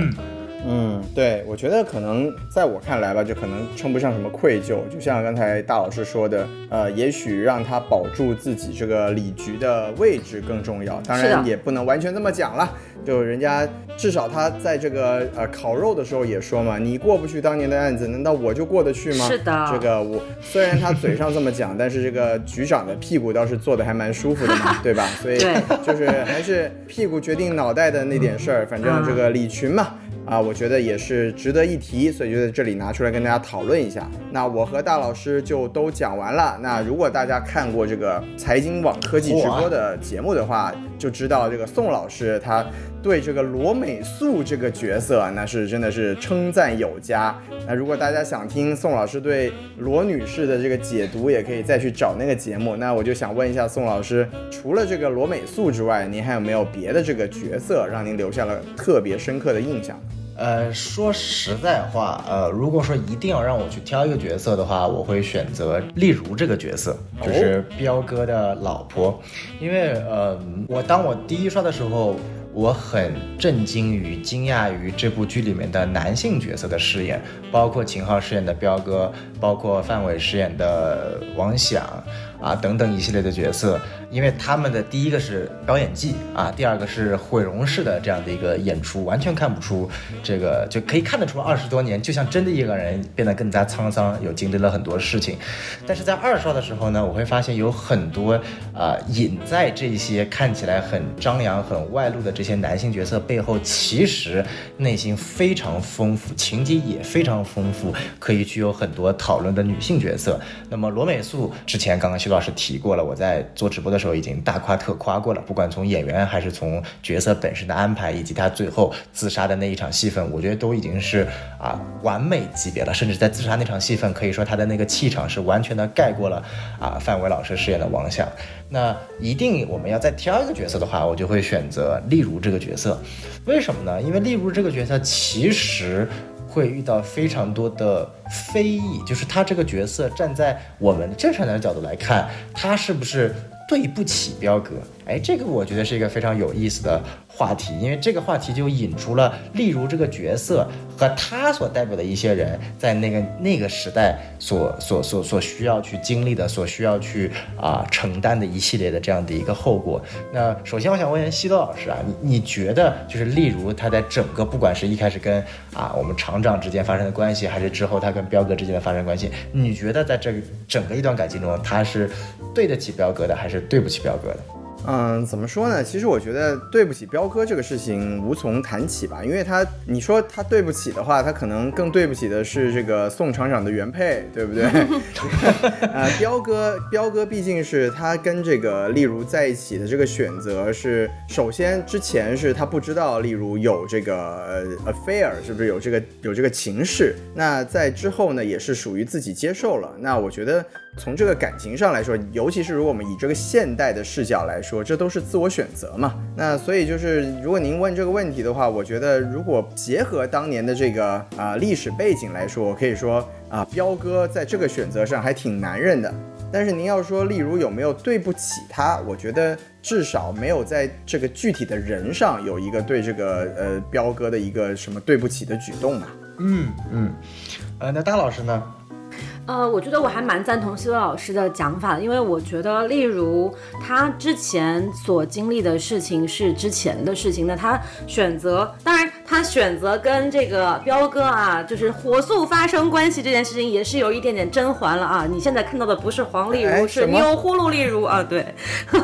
对，我觉得可能在我看来吧，就可能称不上什么愧疚，就像刚才大老师说的，呃，也许让他保住自己这个李局的位置更重要。当然也不能完全这么讲了，就人家至少他在这个呃烤肉的时候也说嘛，你过不去当年的案子，难道我就过得去吗？是的，这个我虽然他嘴上这么讲，但是这个局长的屁股倒是坐的还蛮舒服的嘛，对吧？所以就是还是屁股决定脑袋的那点事儿，反正这个李群嘛。啊，我觉得也是值得一提，所以就在这里拿出来跟大家讨论一下。那我和大老师就都讲完了。那如果大家看过这个财经网科技直播的节目的话，就知道这个宋老师他对这个罗美素这个角色那是真的是称赞有加。那如果大家想听宋老师对罗女士的这个解读，也可以再去找那个节目。那我就想问一下宋老师，除了这个罗美素之外，您还有没有别的这个角色让您留下了特别深刻的印象？呃，说实在话，呃，如果说一定要让我去挑一个角色的话，我会选择例如这个角色，就是彪哥的老婆，因为呃，我当我第一刷的时候，我很震惊于、惊讶于这部剧里面的男性角色的饰演，包括秦昊饰演的彪哥，包括范伟饰演的王响。啊，等等一系列的角色，因为他们的第一个是表演技啊，第二个是毁容式的这样的一个演出，完全看不出这个就可以看得出二十多年，就像真的一个人变得更加沧桑，有经历了很多事情。但是在二刷的时候呢，我会发现有很多啊隐在这些看起来很张扬、很外露的这些男性角色背后，其实内心非常丰富，情节也非常丰富，可以具有很多讨论的女性角色。那么罗美素之前刚刚修徐老师提过了，我在做直播的时候已经大夸特夸过了。不管从演员还是从角色本身的安排，以及他最后自杀的那一场戏份，我觉得都已经是啊完美级别了。甚至在自杀那场戏份，可以说他的那个气场是完全的盖过了啊范伟老师饰演的王响。那一定我们要再挑一个角色的话，我就会选择例如这个角色。为什么呢？因为例如这个角色其实。会遇到非常多的非议，就是他这个角色站在我们正常人的角度来看，他是不是对不起彪哥？哎，这个我觉得是一个非常有意思的。话题，因为这个话题就引出了，例如这个角色和他所代表的一些人在那个那个时代所所所所需要去经历的，所需要去啊承担的一系列的这样的一个后果。那首先我想问一下西多老师啊，你你觉得就是例如他在整个不管是一开始跟啊我们厂长之间发生的关系，还是之后他跟彪哥之间的发生关系，你觉得在这整个一段感情中，他是对得起彪哥的，还是对不起彪哥的？嗯，怎么说呢？其实我觉得对不起彪哥这个事情无从谈起吧，因为他你说他对不起的话，他可能更对不起的是这个宋厂长的原配，对不对？呃，彪哥，彪哥毕竟是他跟这个例如在一起的这个选择是，首先之前是他不知道例如有这个呃 affair，是不是有这个有这个情事？那在之后呢，也是属于自己接受了。那我觉得。从这个感情上来说，尤其是如果我们以这个现代的视角来说，说这都是自我选择嘛。那所以就是，如果您问这个问题的话，我觉得如果结合当年的这个啊历史背景来说，我可以说啊，彪哥在这个选择上还挺男人的。但是您要说，例如有没有对不起他，我觉得至少没有在这个具体的人上有一个对这个呃彪哥的一个什么对不起的举动嘛。嗯嗯，呃，那大老师呢？呃，我觉得我还蛮赞同希乐老师的讲法，因为我觉得，例如他之前所经历的事情是之前的事情，那他选择，当然。他选择跟这个彪哥啊，就是火速发生关系这件事情，也是有一点点甄嬛了啊。你现在看到的不是黄丽如，是钮祜禄丽如啊。对，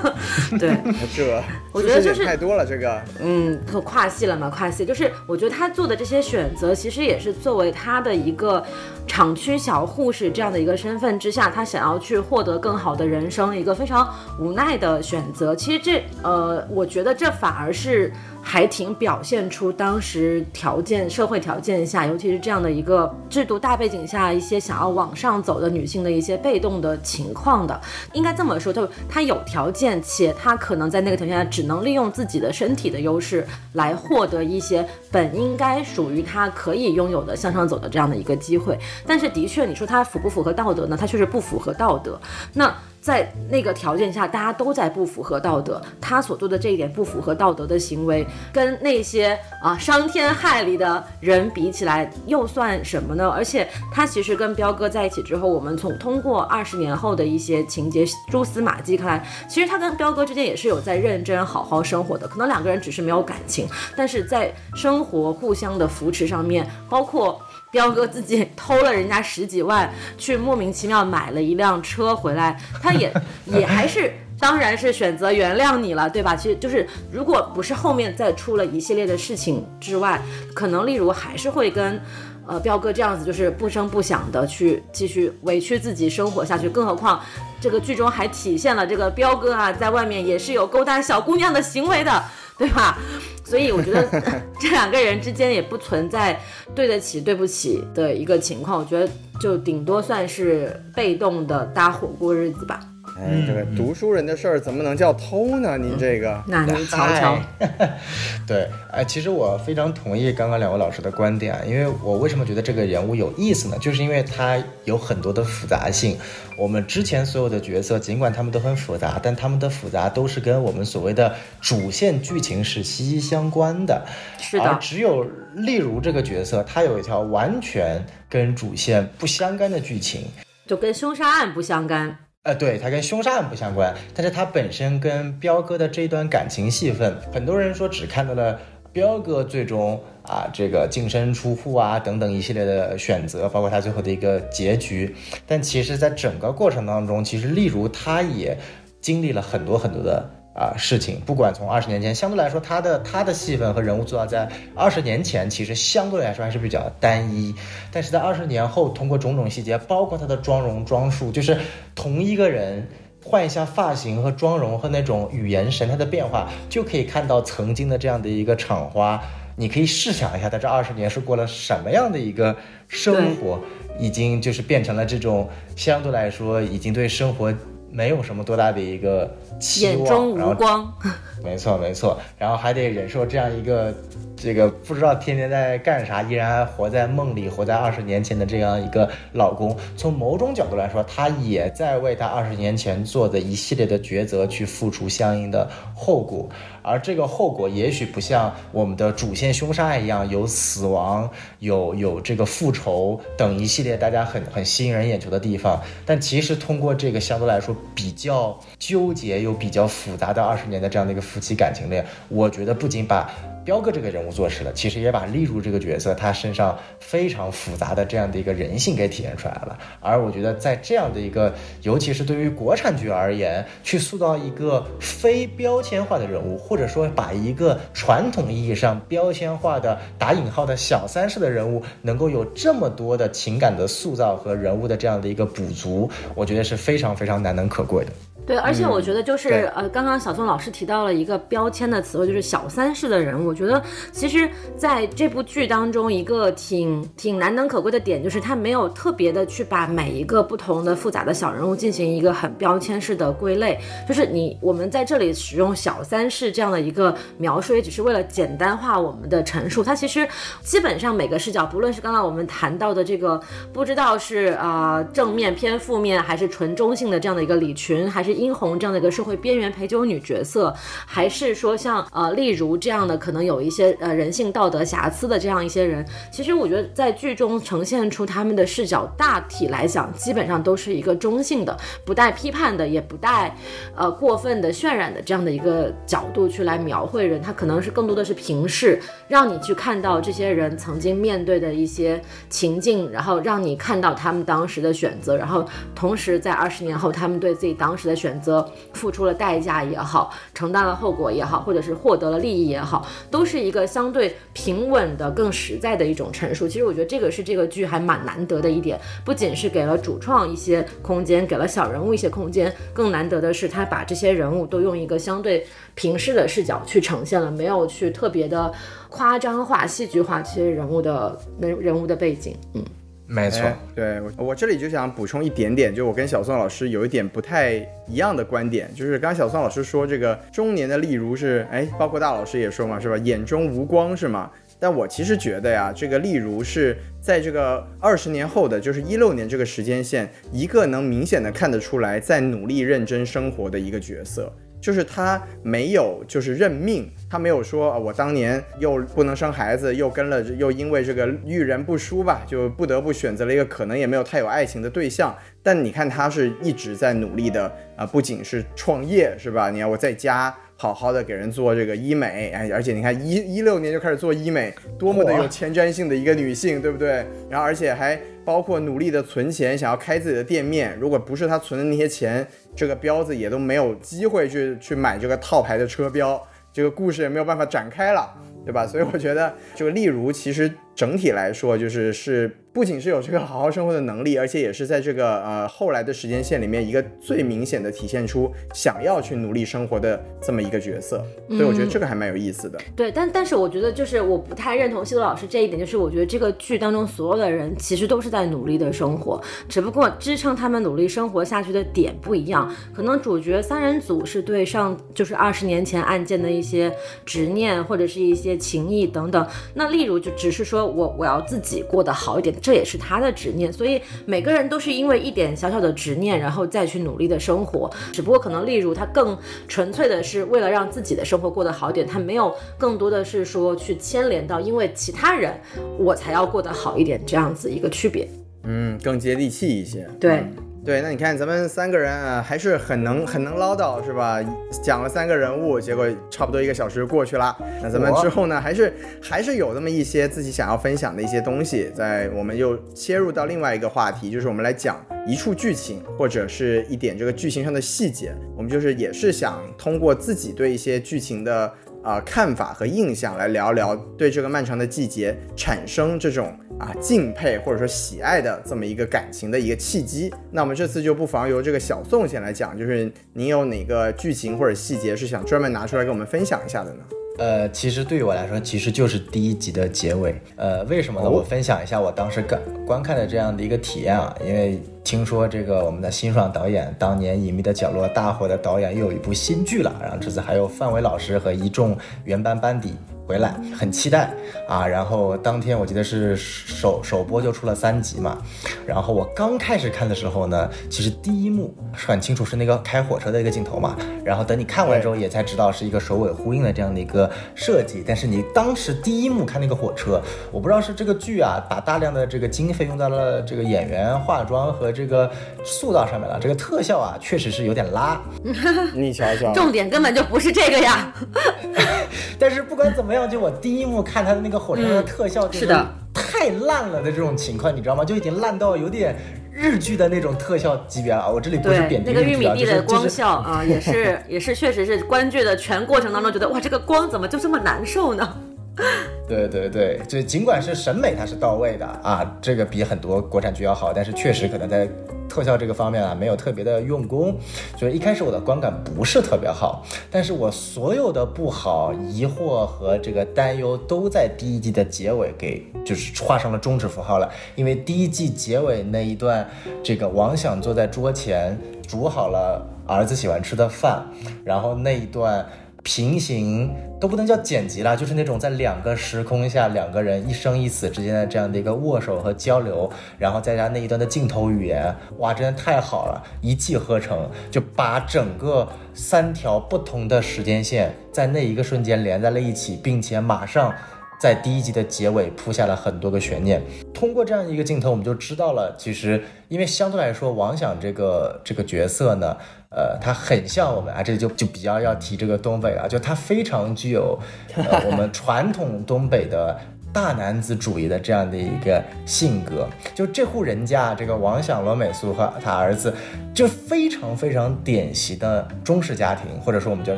对，这我觉得就是太多了，这个，嗯，可跨戏了嘛，跨戏，就是我觉得他做的这些选择，其实也是作为他的一个厂区小护士这样的一个身份之下，他想要去获得更好的人生，一个非常无奈的选择。其实这，呃，我觉得这反而是。还挺表现出当时条件、社会条件下，尤其是这样的一个制度大背景下，一些想要往上走的女性的一些被动的情况的。应该这么说，就她有条件，且她可能在那个条件下只能利用自己的身体的优势来获得一些本应该属于她可以拥有的向上走的这样的一个机会。但是，的确，你说她符不符合道德呢？她确实不符合道德。那。在那个条件下，大家都在不符合道德。他所做的这一点不符合道德的行为，跟那些啊伤天害理的人比起来，又算什么呢？而且他其实跟彪哥在一起之后，我们从通过二十年后的一些情节蛛丝马迹看来，其实他跟彪哥之间也是有在认真好好生活的。可能两个人只是没有感情，但是在生活互相的扶持上面，包括。彪哥自己偷了人家十几万，去莫名其妙买了一辆车回来，他也 也还是，当然是选择原谅你了，对吧？其实就是，如果不是后面再出了一系列的事情之外，可能例如还是会跟，呃，彪哥这样子，就是不声不响的去继续委屈自己生活下去。更何况这个剧中还体现了这个彪哥啊，在外面也是有勾搭小姑娘的行为的。对吧？所以我觉得 这两个人之间也不存在对得起、对不起的一个情况。我觉得就顶多算是被动的搭伙过日子吧。哎，这个读书人的事儿怎么能叫偷呢？您这个，那您瞧瞧。对，哎，其实我非常同意刚刚两位老师的观点，因为我为什么觉得这个人物有意思呢？就是因为他有很多的复杂性。我们之前所有的角色，尽管他们都很复杂，但他们的复杂都是跟我们所谓的主线剧情是息息相关的。是的。而只有例如这个角色，他有一条完全跟主线不相干的剧情，就跟凶杀案不相干。呃，对，它跟凶杀案不相关，但是它本身跟彪哥的这段感情戏份，很多人说只看到了彪哥最终啊这个净身出户啊等等一系列的选择，包括他最后的一个结局，但其实在整个过程当中，其实例如他也经历了很多很多的。啊，事情不管从二十年前，相对来说，他的他的戏份和人物塑造在二十年前其实相对来说还是比较单一，但是在二十年后，通过种种细节，包括他的妆容装束，就是同一个人换一下发型和妆容和那种语言神态的变化，就可以看到曾经的这样的一个厂花。你可以试想一下，在这二十年是过了什么样的一个生活，已经就是变成了这种相对来说已经对生活。没有什么多大的一个期望，然后，没错没错，然后还得忍受这样一个。这个不知道天天在干啥，依然活在梦里，活在二十年前的这样一个老公，从某种角度来说，他也在为他二十年前做的一系列的抉择去付出相应的后果，而这个后果也许不像我们的主线凶杀案一样有死亡，有有这个复仇等一系列大家很很吸引人眼球的地方，但其实通过这个相对来说比较纠结又比较复杂的二十年的这样的一个夫妻感情链，我觉得不仅把。彪哥这个人物做实了，其实也把丽茹这个角色他身上非常复杂的这样的一个人性给体现出来了。而我觉得在这样的一个，尤其是对于国产剧而言，去塑造一个非标签化的人物，或者说把一个传统意义上标签化的打引号的小三式的人物，能够有这么多的情感的塑造和人物的这样的一个补足，我觉得是非常非常难能可贵的。对，而且我觉得就是呃，刚刚小宋老师提到了一个标签的词汇，就是小三式的人。我觉得其实在这部剧当中，一个挺挺难能可贵的点，就是他没有特别的去把每一个不同的复杂的小人物进行一个很标签式的归类。就是你我们在这里使用小三式这样的一个描述，也只是为了简单化我们的陈述。它其实基本上每个视角，不论是刚刚我们谈到的这个不知道是啊正面偏负面，还是纯中性的这样的一个李群，还是。殷红这样的一个社会边缘陪酒女角色，还是说像呃例如这样的可能有一些呃人性道德瑕疵的这样一些人，其实我觉得在剧中呈现出他们的视角，大体来讲基本上都是一个中性的，不带批判的，也不带呃过分的渲染的这样的一个角度去来描绘人，他可能是更多的是平视，让你去看到这些人曾经面对的一些情境，然后让你看到他们当时的选择，然后同时在二十年后，他们对自己当时的选选择付出了代价也好，承担了后果也好，或者是获得了利益也好，都是一个相对平稳的、更实在的一种陈述。其实我觉得这个是这个剧还蛮难得的一点，不仅是给了主创一些空间，给了小人物一些空间，更难得的是他把这些人物都用一个相对平视的视角去呈现了，没有去特别的夸张化、戏剧化这些人物的人人物的背景。嗯，没错。对我我这里就想补充一点点，就我跟小宋老师有一点不太一样的观点，就是刚刚小宋老师说这个中年的例如是，哎，包括大老师也说嘛，是吧？眼中无光是吗？但我其实觉得呀，这个例如是在这个二十年后的，就是一六年这个时间线，一个能明显的看得出来在努力认真生活的一个角色。就是他没有，就是认命，他没有说啊，我当年又不能生孩子，又跟了，又因为这个遇人不淑吧，就不得不选择了一个可能也没有太有爱情的对象。但你看，他是一直在努力的啊，不仅是创业，是吧？你看我在家好好的给人做这个医美，哎，而且你看一一六年就开始做医美，多么的有前瞻性的一个女性，对不对？然后而且还包括努力的存钱，想要开自己的店面。如果不是他存的那些钱，这个标子也都没有机会去去买这个套牌的车标，这个故事也没有办法展开了，对吧？所以我觉得这个例如其实整体来说就是是。不仅是有这个好好生活的能力，而且也是在这个呃后来的时间线里面一个最明显的体现出想要去努力生活的这么一个角色，所以我觉得这个还蛮有意思的。对，但但是我觉得就是我不太认同西多老师这一点，就是我觉得这个剧当中所有的人其实都是在努力的生活，只不过支撑他们努力生活下去的点不一样。可能主角三人组是对上就是二十年前案件的一些执念或者是一些情谊等等，那例如就只是说我我要自己过得好一点。这也是他的执念，所以每个人都是因为一点小小的执念，然后再去努力的生活。只不过可能，例如他更纯粹的是为了让自己的生活过得好点，他没有更多的是说去牵连到因为其他人我才要过得好一点这样子一个区别。嗯，更接地气一些。对。对，那你看咱们三个人啊，还是很能很能唠叨，是吧？讲了三个人物，结果差不多一个小时过去了。那咱们之后呢，还是还是有那么一些自己想要分享的一些东西，在我们又切入到另外一个话题，就是我们来讲一处剧情或者是一点这个剧情上的细节。我们就是也是想通过自己对一些剧情的。啊，看法和印象来聊聊对这个漫长的季节产生这种啊敬佩或者说喜爱的这么一个感情的一个契机。那我们这次就不妨由这个小宋先来讲，就是您有哪个剧情或者细节是想专门拿出来跟我们分享一下的呢？呃，其实对于我来说，其实就是第一集的结尾。呃，为什么呢？我分享一下我当时观观看的这样的一个体验啊，因为听说这个我们的辛爽导演当年《隐秘的角落》大火的导演又有一部新剧了，然后这次还有范伟老师和一众原班班底。回来很期待啊！然后当天我记得是首首播就出了三集嘛。然后我刚开始看的时候呢，其实第一幕是很清楚是那个开火车的一个镜头嘛。然后等你看完之后，也才知道是一个首尾呼应的这样的一个设计。但是你当时第一幕看那个火车，我不知道是这个剧啊，把大量的这个经费用在了这个演员化妆和这个塑造上面了。这个特效啊，确实是有点拉。你瞧瞧，重点根本就不是这个呀。但是不管怎么样，就我第一幕看他的那个火车的特效，是的，太烂了的这种情况，你知道吗？就已经烂到有点日剧的那种特效级别了。我这里不是贬低那个玉米地的光效啊，也是 也是，确实是观剧的全过程当中觉得哇，这个光怎么就这么难受呢？对对对，就尽管是审美它是到位的啊，这个比很多国产剧要好，但是确实可能在特效这个方面啊没有特别的用功，所以一开始我的观感不是特别好。但是我所有的不好、疑惑和这个担忧都在第一季的结尾给就是画上了终止符号了，因为第一季结尾那一段，这个王想坐在桌前煮好了儿子喜欢吃的饭，然后那一段。平行都不能叫剪辑了，就是那种在两个时空下两个人一生一死之间的这样的一个握手和交流，然后再加那一段的镜头语言，哇，真的太好了，一气呵成，就把整个三条不同的时间线在那一个瞬间连在了一起，并且马上。在第一集的结尾铺下了很多个悬念，通过这样一个镜头，我们就知道了，其实因为相对来说，王想这个这个角色呢，呃，他很像我们啊，这就就比较要提这个东北啊，就他非常具有呃我们传统东北的。大男子主义的这样的一个性格，就这户人家，这个王响、罗美素和他儿子，就非常非常典型的中式家庭，或者说我们叫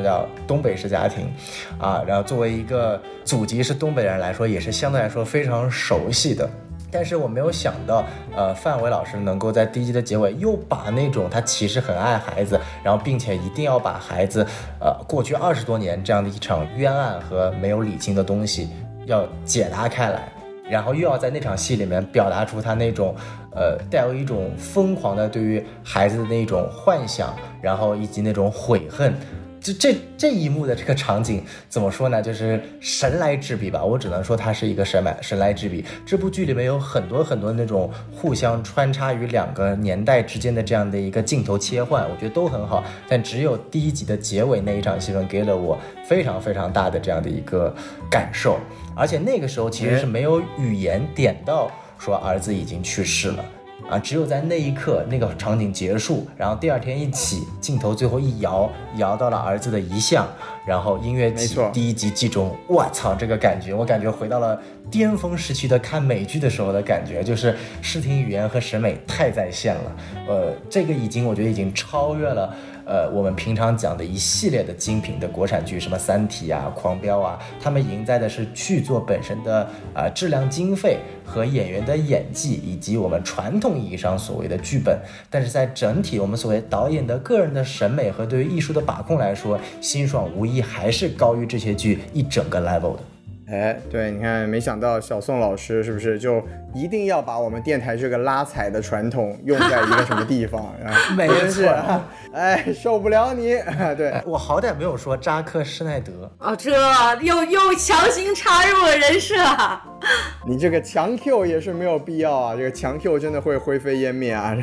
叫东北式家庭，啊，然后作为一个祖籍是东北人来说，也是相对来说非常熟悉的。但是我没有想到，呃，范伟老师能够在第一集的结尾又把那种他其实很爱孩子，然后并且一定要把孩子，呃，过去二十多年这样的一场冤案和没有理清的东西。要解答开来，然后又要在那场戏里面表达出他那种，呃，带有一种疯狂的对于孩子的那种幻想，然后以及那种悔恨。这这这一幕的这个场景怎么说呢？就是神来之笔吧，我只能说它是一个神来神来之笔。这部剧里面有很多很多那种互相穿插于两个年代之间的这样的一个镜头切换，我觉得都很好。但只有第一集的结尾那一场戏份给了我非常非常大的这样的一个感受，而且那个时候其实是没有语言点到说儿子已经去世了。啊，只有在那一刻，那个场景结束，然后第二天一起，镜头最后一摇，摇到了儿子的遗像，然后音乐起，第一集集中，我操，这个感觉，我感觉回到了巅峰时期的看美剧的时候的感觉，就是视听语言和审美太在线了，呃，这个已经我觉得已经超越了。呃，我们平常讲的一系列的精品的国产剧，什么《三体》啊、《狂飙》啊，他们赢在的是剧作本身的啊质量、经费和演员的演技，以及我们传统意义上所谓的剧本。但是在整体我们所谓导演的个人的审美和对于艺术的把控来说，辛爽无疑还是高于这些剧一整个 level 的。哎，对，你看，没想到小宋老师是不是就一定要把我们电台这个拉踩的传统用在一个什么地方？啊没错，哎，受不了你！对我好歹没有说扎克施耐德啊，这又又强行插入了人设。你这个强 Q 也是没有必要啊，这个强 Q 真的会灰飞烟灭啊！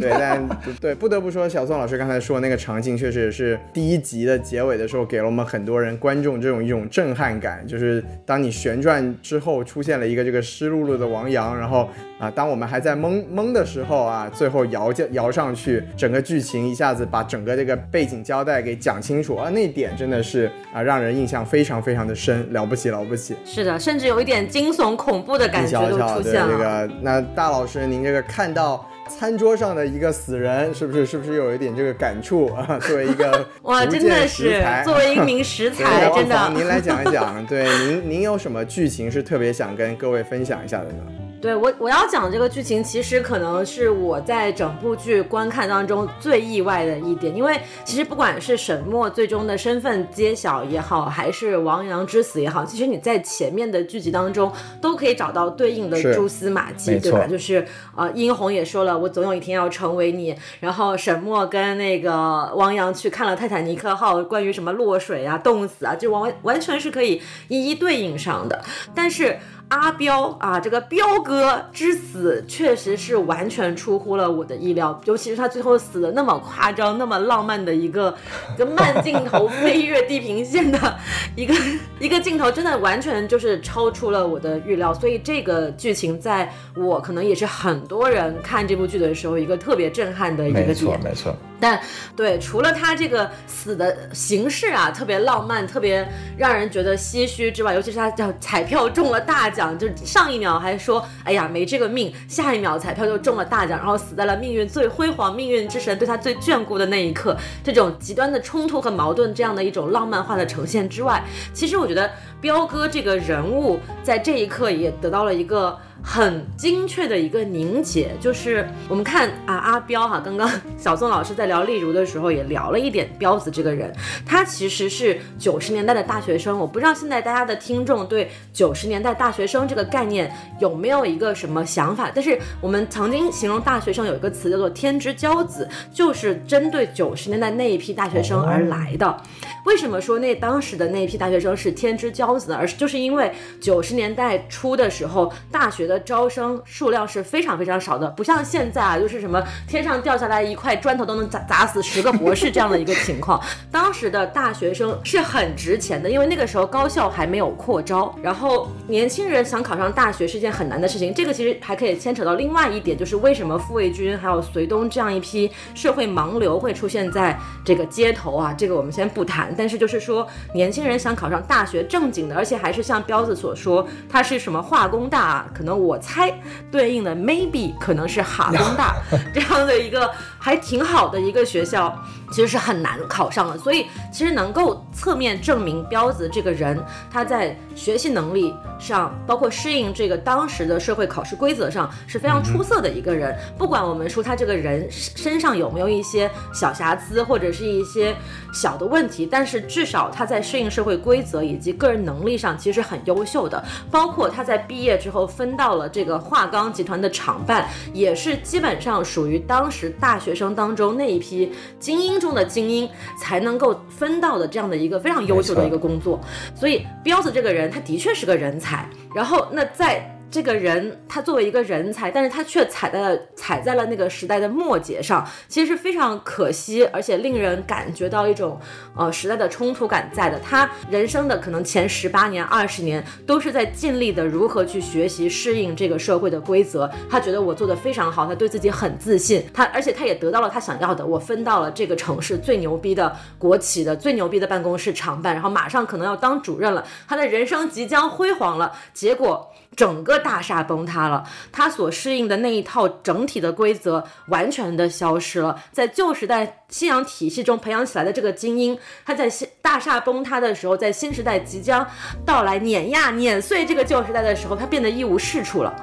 对，但对，不得不说，小宋老师刚才说那个场景确实也是第一集的结尾的时候，给了我们很多人观众这种一种震撼感，就是当你旋转之后出现了一个这个湿漉漉的王阳，然后啊，当我们还在懵懵的时候啊，最后摇摇摇上去，整个剧情一下子把整个这个背景交代给讲清楚啊，那点真的是啊，让人印象非常非常的深，了不起了不起。是的，甚至有一点惊。悚恐怖的感觉都出现了。这个，那大老师，您这个看到餐桌上的一个死人，是不是是不是有一点这个感触啊？作为一个 哇，真的是 作为一名食材，真的。您来讲一讲，对您您有什么剧情是特别想跟各位分享一下的呢？对我我要讲这个剧情，其实可能是我在整部剧观看当中最意外的一点，因为其实不管是沈墨最终的身份揭晓也好，还是王阳之死也好，其实你在前面的剧集当中都可以找到对应的蛛丝马迹，对吧？就是呃，殷红也说了，我总有一天要成为你。然后沈墨跟那个王阳去看了泰坦尼克号，关于什么落水啊、冻死啊，就完完全是可以一一对应上的。但是。阿彪啊，这个彪哥之死确实是完全出乎了我的意料，尤其是他最后死的那么夸张、那么浪漫的一个 一个慢镜头飞越地平线的一个 一个镜头，真的完全就是超出了我的预料。所以这个剧情在我可能也是很多人看这部剧的时候一个特别震撼的一个点。没错，没错。但对，除了他这个死的形式啊，特别浪漫，特别让人觉得唏嘘之外，尤其是他叫彩票中了大奖，就上一秒还说哎呀没这个命，下一秒彩票就中了大奖，然后死在了命运最辉煌、命运之神对他最眷顾的那一刻，这种极端的冲突和矛盾，这样的一种浪漫化的呈现之外，其实我觉得彪哥这个人物在这一刻也得到了一个。很精确的一个凝结，就是我们看啊阿彪哈，刚刚小宋老师在聊例如的时候也聊了一点彪子这个人，他其实是九十年代的大学生，我不知道现在大家的听众对九十年代大学生这个概念有没有一个什么想法，但是我们曾经形容大学生有一个词叫做天之骄子，就是针对九十年代那一批大学生而来的。为什么说那当时的那一批大学生是天之骄子呢？而是就是因为九十年代初的时候，大学的的招生数量是非常非常少的，不像现在啊，就是什么天上掉下来一块砖头都能砸砸死十个博士这样的一个情况。当时的大学生是很值钱的，因为那个时候高校还没有扩招，然后年轻人想考上大学是件很难的事情。这个其实还可以牵扯到另外一点，就是为什么傅卫军还有隋东这样一批社会盲流会出现在这个街头啊？这个我们先不谈。但是就是说，年轻人想考上大学正经的，而且还是像彪子所说，他是什么化工大，可能我猜对应的 maybe 可能是哈工大 这样的一个还挺好的一个学校。其实是很难考上的，所以其实能够侧面证明彪子这个人他在学习能力上，包括适应这个当时的社会考试规则上是非常出色的一个人。不管我们说他这个人身上有没有一些小瑕疵或者是一些小的问题，但是至少他在适应社会规则以及个人能力上其实很优秀的。包括他在毕业之后分到了这个华钢集团的厂办，也是基本上属于当时大学生当中那一批精英。中的精英才能够分到的这样的一个非常优秀的一个工作，所以彪子这个人他的确是个人才。然后那在。这个人他作为一个人才，但是他却踩在了踩在了那个时代的末节上，其实是非常可惜，而且令人感觉到一种呃时代的冲突感在的。他人生的可能前十八年、二十年都是在尽力的如何去学习适应这个社会的规则。他觉得我做的非常好，他对自己很自信。他而且他也得到了他想要的，我分到了这个城市最牛逼的国企的最牛逼的办公室常办，然后马上可能要当主任了，他的人生即将辉煌了。结果。整个大厦崩塌了，它所适应的那一套整体的规则完全的消失了。在旧时代信仰体系中培养起来的这个精英，他在新大厦崩塌的时候，在新时代即将到来碾压碾碎这个旧时代的时候，他变得一无是处了。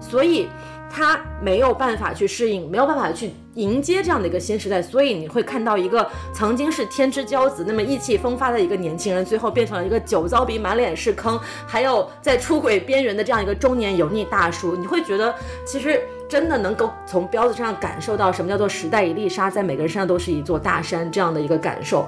所以。他没有办法去适应，没有办法去迎接这样的一个新时代，所以你会看到一个曾经是天之骄子、那么意气风发的一个年轻人，最后变成了一个酒糟鼻、满脸是坑，还有在出轨边缘的这样一个中年油腻大叔。你会觉得，其实真的能够从彪子上感受到什么叫做时代一粒沙，在每个人身上都是一座大山这样的一个感受，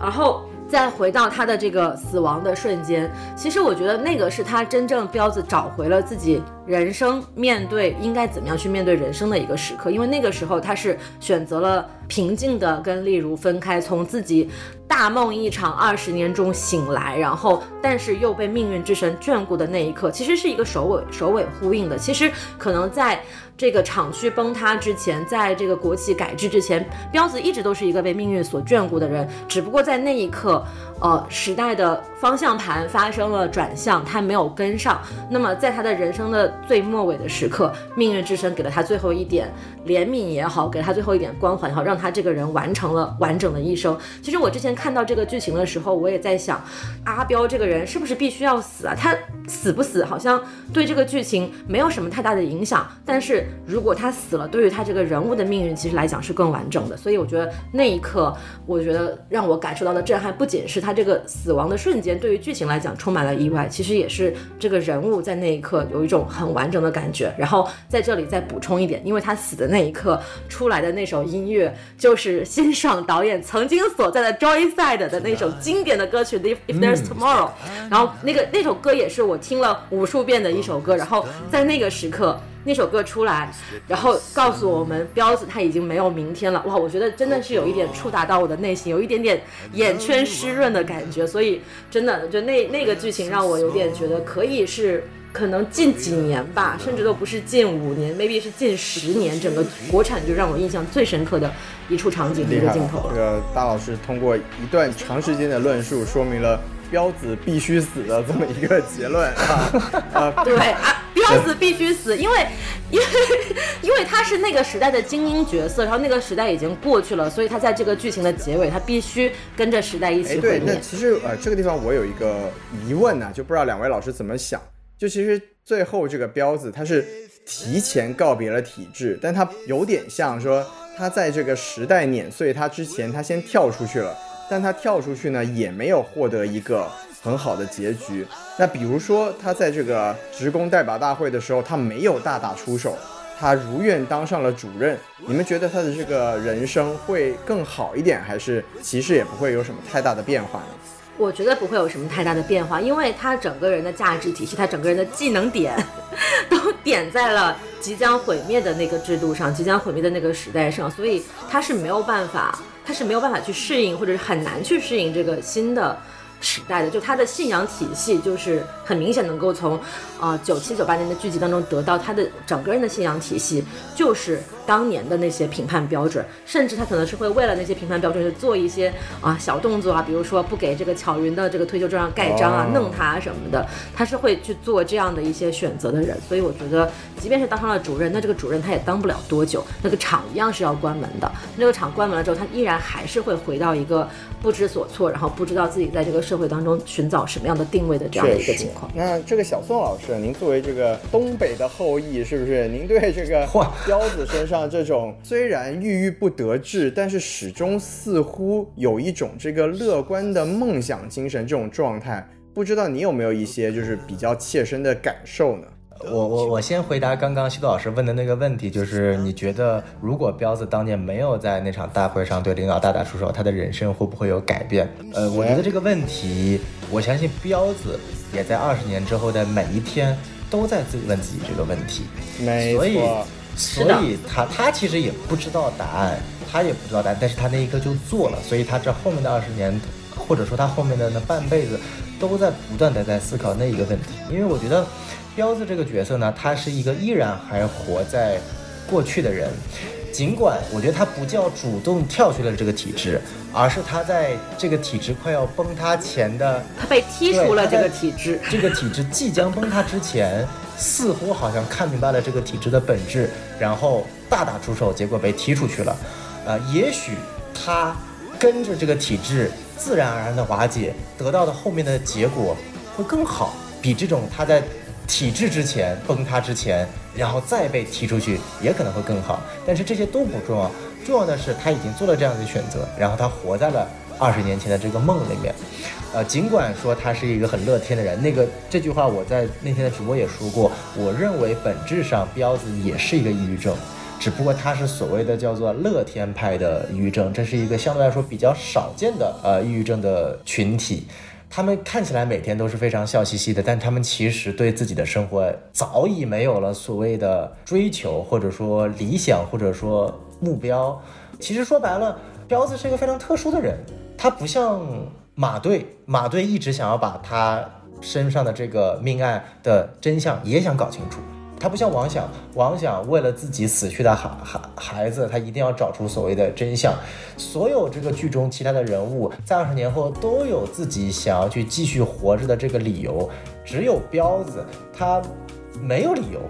然后。再回到他的这个死亡的瞬间，其实我觉得那个是他真正彪子找回了自己人生，面对应该怎么样去面对人生的一个时刻，因为那个时候他是选择了平静的跟丽如分开，从自己大梦一场二十年中醒来，然后但是又被命运之神眷顾的那一刻，其实是一个首尾首尾呼应的。其实可能在。这个厂区崩塌之前，在这个国企改制之前，彪子一直都是一个被命运所眷顾的人，只不过在那一刻。呃，时代的方向盘发生了转向，他没有跟上。那么，在他的人生的最末尾的时刻，命运之神给了他最后一点怜悯也好，给他最后一点关怀也好，让他这个人完成了完整的一生。其实我之前看到这个剧情的时候，我也在想，阿彪这个人是不是必须要死啊？他死不死好像对这个剧情没有什么太大的影响。但是如果他死了，对于他这个人物的命运其实来讲是更完整的。所以我觉得那一刻，我觉得让我感受到的震撼，不仅是他。这个死亡的瞬间，对于剧情来讲充满了意外，其实也是这个人物在那一刻有一种很完整的感觉。然后在这里再补充一点，因为他死的那一刻出来的那首音乐，就是辛爽导演曾经所在的 Joyside 的那首经典的歌曲 If If There's Tomorrow。然后那个那首歌也是我听了无数遍的一首歌。然后在那个时刻。那首歌出来，然后告诉我们彪子他已经没有明天了。哇，我觉得真的是有一点触达到我的内心，有一点点眼圈湿润的感觉。所以真的，就那那个剧情让我有点觉得可以是可能近几年吧，甚至都不是近五年，maybe 是近十年，整个国产就让我印象最深刻的一处场景一个镜头。这个大老师通过一段长时间的论述，说明了。彪子必须死的这么一个结论啊，对彪子必须死，因为因为 因为他是那个时代的精英角色，然后那个时代已经过去了，所以他在这个剧情的结尾，他必须跟着时代一起毁灭。那其实呃，这个地方我有一个疑问呢，就不知道两位老师怎么想。就其实最后这个彪子他是提前告别了体制，但他有点像说他在这个时代碾碎他之前，他先跳出去了，但他跳出去呢也没有获得一个很好的结局。那比如说他在这个职工代表大会的时候，他没有大打出手，他如愿当上了主任。你们觉得他的这个人生会更好一点，还是其实也不会有什么太大的变化呢？我觉得不会有什么太大的变化，因为他整个人的价值体系，他整个人的技能点，都点在了即将毁灭的那个制度上，即将毁灭的那个时代上，所以他是没有办法，他是没有办法去适应，或者是很难去适应这个新的。时代的，就他的信仰体系，就是很明显能够从，呃九七九八年的剧集当中得到他的整个人的信仰体系，就是当年的那些评判标准，甚至他可能是会为了那些评判标准去做一些啊小动作啊，比如说不给这个巧云的这个退休证上盖章啊，弄他什么的，他是会去做这样的一些选择的人。所以我觉得，即便是当上了主任，那这个主任他也当不了多久，那个厂一样是要关门的。那个厂关门了之后，他依然还是会回到一个不知所措，然后不知道自己在这个社。会当中寻找什么样的定位的这样的一个情况？那这个小宋老师，您作为这个东北的后裔，是不是？您对这个 彪子身上这种虽然郁郁不得志，但是始终似乎有一种这个乐观的梦想精神这种状态，不知道你有没有一些就是比较切身的感受呢？我我我先回答刚刚西多老师问的那个问题，就是你觉得如果彪子当年没有在那场大会上对领导大打出手，他的人生会不会有改变？呃，我觉得这个问题，我相信彪子也在二十年之后的每一天都在自己问自己这个问题。没错，所以他他其实也不知道答案，他也不知道答案，但是他那一刻就做了，所以他这后面的二十年，或者说他后面的那半辈子，都在不断的在思考那一个问题。因为我觉得。彪子这个角色呢，他是一个依然还活在过去的人，尽管我觉得他不叫主动跳出了这个体制，而是他在这个体制快要崩塌前的，他被踢出了这个体制，这个体制即将崩塌之前，似乎好像看明白了这个体制的本质，然后大打出手，结果被踢出去了。呃，也许他跟着这个体制自然而然的瓦解，得到的后面的结果会更好，比这种他在。体制之前崩塌之前，然后再被踢出去，也可能会更好。但是这些都不重要，重要的是他已经做了这样的选择，然后他活在了二十年前的这个梦里面。呃，尽管说他是一个很乐天的人，那个这句话我在那天的直播也说过。我认为本质上彪子也是一个抑郁症，只不过他是所谓的叫做乐天派的抑郁症，这是一个相对来说比较少见的呃抑郁症的群体。他们看起来每天都是非常笑嘻嘻的，但他们其实对自己的生活早已没有了所谓的追求，或者说理想，或者说目标。其实说白了，彪子是一个非常特殊的人，他不像马队，马队一直想要把他身上的这个命案的真相也想搞清楚。他不像王想，王想为了自己死去的孩孩孩子，他一定要找出所谓的真相。所有这个剧中其他的人物，在二十年后都有自己想要去继续活着的这个理由，只有彪子他没有理由，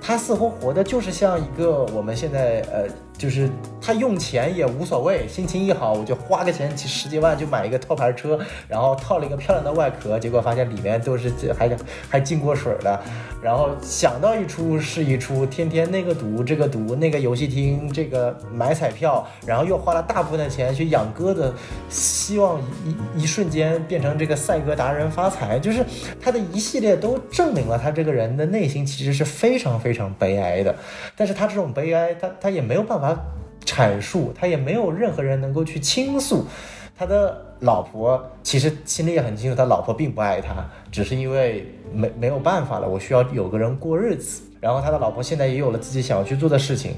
他似乎活的就是像一个我们现在呃。就是他用钱也无所谓，心情一好我就花个钱几十几万就买一个套牌车，然后套了一个漂亮的外壳，结果发现里面都是还还进过水的，然后想到一出是一出，天天那个赌这个赌那个游戏厅这个买彩票，然后又花了大部分的钱去养鸽子，希望一一瞬间变成这个赛鸽达人发财，就是他的一系列都证明了他这个人的内心其实是非常非常悲哀的，但是他这种悲哀他他也没有办法。阐述他也没有任何人能够去倾诉，他的老婆其实心里也很清楚，他老婆并不爱他，只是因为没没有办法了，我需要有个人过日子。然后他的老婆现在也有了自己想要去做的事情，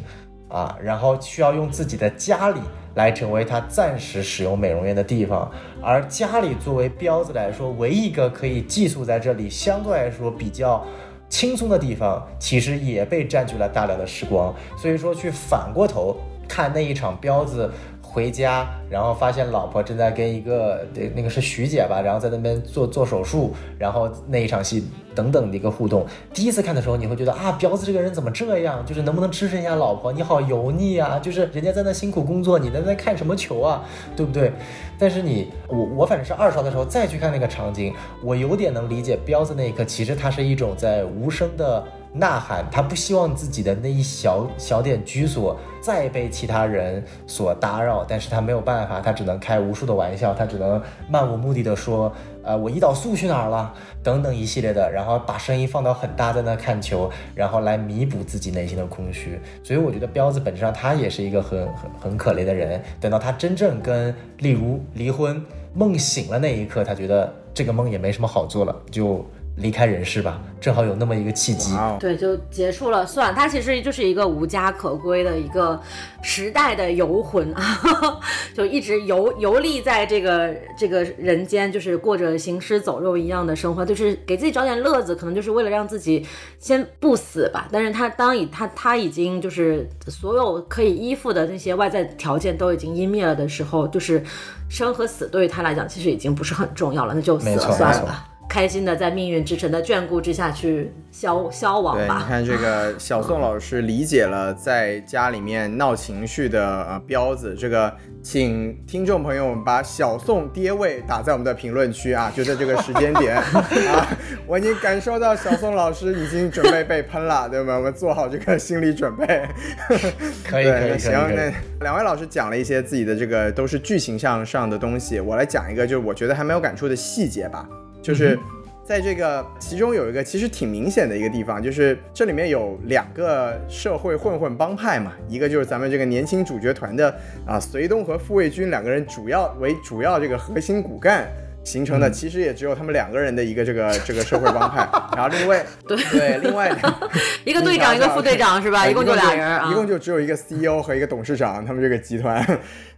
啊，然后需要用自己的家里来成为他暂时使用美容院的地方，而家里作为彪子来说，唯一一个可以寄宿在这里，相对来说比较。轻松的地方其实也被占据了大量的时光，所以说去反过头看那一场彪子回家，然后发现老婆正在跟一个对那个是徐姐吧，然后在那边做做手术，然后那一场戏等等的一个互动。第一次看的时候，你会觉得啊，彪子这个人怎么这样？就是能不能支持一下老婆？你好油腻啊！就是人家在那辛苦工作，你在那看什么球啊？对不对？但是你我我反正是二刷的时候再去看那个场景，我有点能理解彪子那一刻，其实他是一种在无声的。呐喊，他不希望自己的那一小小点居所再被其他人所打扰，但是他没有办法，他只能开无数的玩笑，他只能漫无目的的说，呃，我胰岛素去哪儿了，等等一系列的，然后把声音放到很大，在那看球，然后来弥补自己内心的空虚。所以我觉得彪子本质上他也是一个很很很可怜的人。等到他真正跟例如离婚，梦醒了那一刻，他觉得这个梦也没什么好做了，就。离开人世吧，正好有那么一个契机，对，就结束了。算，他其实就是一个无家可归的一个时代的游魂，就一直游游历在这个这个人间，就是过着行尸走肉一样的生活，就是给自己找点乐子，可能就是为了让自己先不死吧。但是他当以他他已经就是所有可以依附的那些外在条件都已经湮灭了的时候，就是生和死对于他来讲其实已经不是很重要了，那就死了算了。开心的在命运之城的眷顾之下去消消亡吧。对，你看这个小宋老师理解了在家里面闹情绪的呃彪子，这个请听众朋友们把小宋爹位打在我们的评论区啊，就在这个时间点 啊，我已经感受到小宋老师已经准备被喷了，对吧？我们做好这个心理准备。可以可以行，那两位老师讲了一些自己的这个都是剧情上上的东西，我来讲一个就是我觉得还没有感触的细节吧。就是在这个其中有一个其实挺明显的一个地方，就是这里面有两个社会混混帮派嘛，一个就是咱们这个年轻主角团的啊，隋东和傅卫军两个人主要为主要这个核心骨干形成的，其实也只有他们两个人的一个这个 这个社会帮派。然后另外对对，另外 一个队长一个副队长是吧？一共就俩人，一共就只有一个 CEO 和一个董事长，他们这个集团。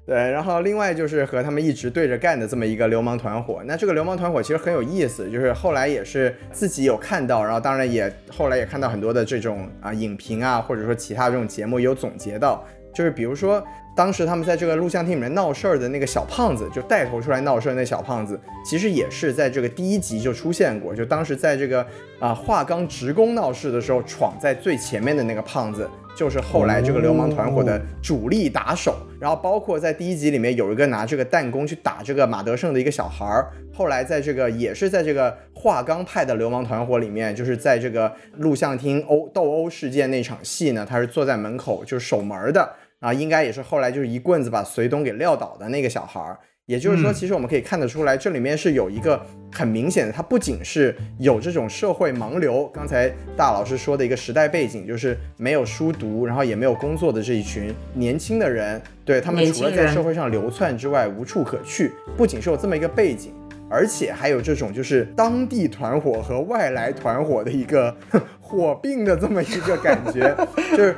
对，然后另外就是和他们一直对着干的这么一个流氓团伙。那这个流氓团伙其实很有意思，就是后来也是自己有看到，然后当然也后来也看到很多的这种啊影评啊，或者说其他这种节目有总结到，就是比如说当时他们在这个录像厅里面闹事儿的那个小胖子，就带头出来闹事儿那小胖子，其实也是在这个第一集就出现过，就当时在这个啊华钢职工闹事的时候，闯在最前面的那个胖子。就是后来这个流氓团伙的主力打手，然后包括在第一集里面有一个拿这个弹弓去打这个马德胜的一个小孩儿，后来在这个也是在这个华钢派的流氓团伙里面，就是在这个录像厅殴斗殴事件那场戏呢，他是坐在门口就是守门的啊，应该也是后来就是一棍子把隋东给撂倒的那个小孩儿。也就是说，其实我们可以看得出来，这里面是有一个很明显的，它不仅是有这种社会盲流，刚才大老师说的一个时代背景，就是没有书读，然后也没有工作的这一群年轻的人，对他们除了在社会上流窜之外无处可去，不仅是有这么一个背景，而且还有这种就是当地团伙和外来团伙的一个 火并的这么一个感觉，就是。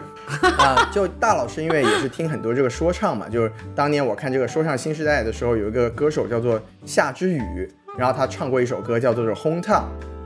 啊，就大老师，因为也是听很多这个说唱嘛，就是当年我看这个说唱新时代的时候，有一个歌手叫做夏之雨，然后他唱过一首歌叫做《Home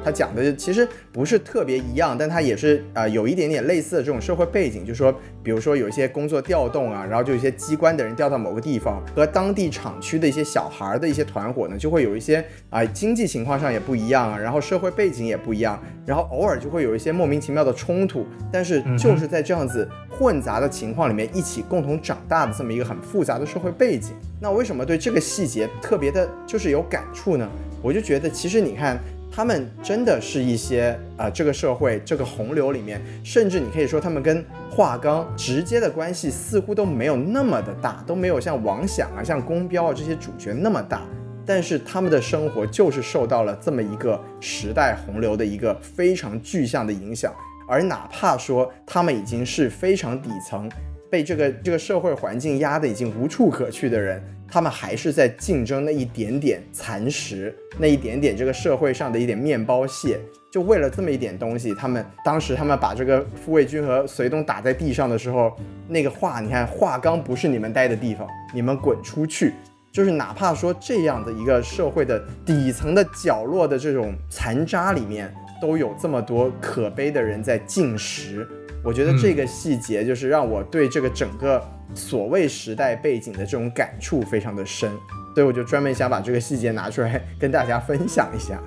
他讲的其实不是特别一样，但他也是啊有一点点类似的这种社会背景，就是说，比如说有一些工作调动啊，然后就一些机关的人调到某个地方，和当地厂区的一些小孩的一些团伙呢，就会有一些啊经济情况上也不一样啊，然后社会背景也不一样，然后偶尔就会有一些莫名其妙的冲突，但是就是在这样子混杂的情况里面一起共同长大的这么一个很复杂的社会背景，那为什么对这个细节特别的就是有感触呢？我就觉得其实你看。他们真的是一些啊，这个社会这个洪流里面，甚至你可以说他们跟华钢直接的关系似乎都没有那么的大，都没有像王响啊、像宫彪啊这些主角那么大。但是他们的生活就是受到了这么一个时代洪流的一个非常具象的影响，而哪怕说他们已经是非常底层，被这个这个社会环境压得已经无处可去的人。他们还是在竞争那一点点蚕食，那一点点这个社会上的一点面包屑，就为了这么一点东西。他们当时他们把这个傅卫军和隋东打在地上的时候，那个话，你看华刚不是你们待的地方，你们滚出去。就是哪怕说这样的一个社会的底层的角落的这种残渣里面，都有这么多可悲的人在进食。我觉得这个细节就是让我对这个整个所谓时代背景的这种感触非常的深，所以我就专门想把这个细节拿出来跟大家分享一下。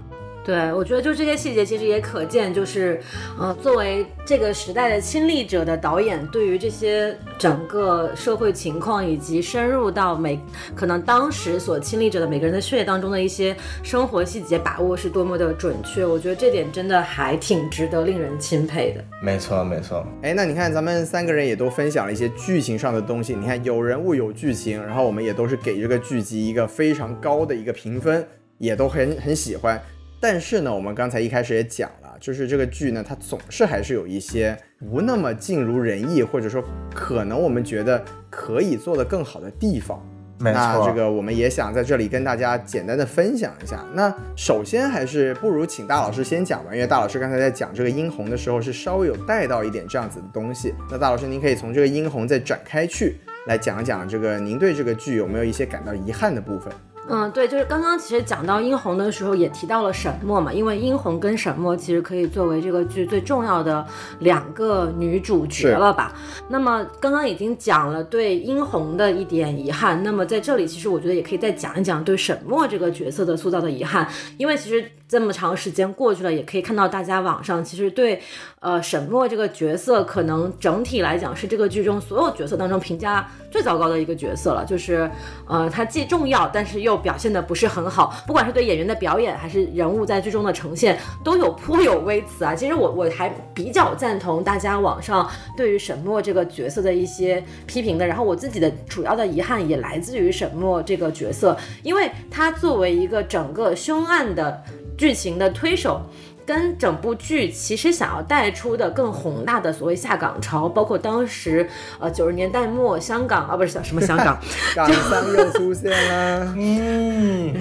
对，我觉得就这些细节，其实也可见，就是，呃，作为这个时代的亲历者的导演，对于这些整个社会情况，以及深入到每可能当时所亲历者的每个人的血液当中的一些生活细节把握是多么的准确。我觉得这点真的还挺值得令人钦佩的。没错，没错。哎，那你看咱们三个人也都分享了一些剧情上的东西，你看有人物有剧情，然后我们也都是给这个剧集一个非常高的一个评分，也都很很喜欢。但是呢，我们刚才一开始也讲了，就是这个剧呢，它总是还是有一些不那么尽如人意，或者说可能我们觉得可以做得更好的地方。那这个我们也想在这里跟大家简单的分享一下。那首先还是不如请大老师先讲吧，因为大老师刚才在讲这个殷红的时候是稍微有带到一点这样子的东西。那大老师您可以从这个殷红再展开去来讲讲这个您对这个剧有没有一些感到遗憾的部分。嗯，对，就是刚刚其实讲到殷红的时候，也提到了沈墨嘛，因为殷红跟沈墨其实可以作为这个剧最重要的两个女主角了吧。那么刚刚已经讲了对殷红的一点遗憾，那么在这里其实我觉得也可以再讲一讲对沈墨这个角色的塑造的遗憾，因为其实。这么长时间过去了，也可以看到大家网上其实对，呃，沈墨这个角色可能整体来讲是这个剧中所有角色当中评价最糟糕的一个角色了。就是，呃，他既重要，但是又表现的不是很好。不管是对演员的表演，还是人物在剧中的呈现，都有颇有微词啊。其实我我还比较赞同大家网上对于沈墨这个角色的一些批评的。然后我自己的主要的遗憾也来自于沈墨这个角色，因为他作为一个整个凶案的。剧情的推手，跟整部剧其实想要带出的更宏大的所谓下岗潮，包括当时呃九十年代末香港啊不是什么香港，港商又出现了，嗯，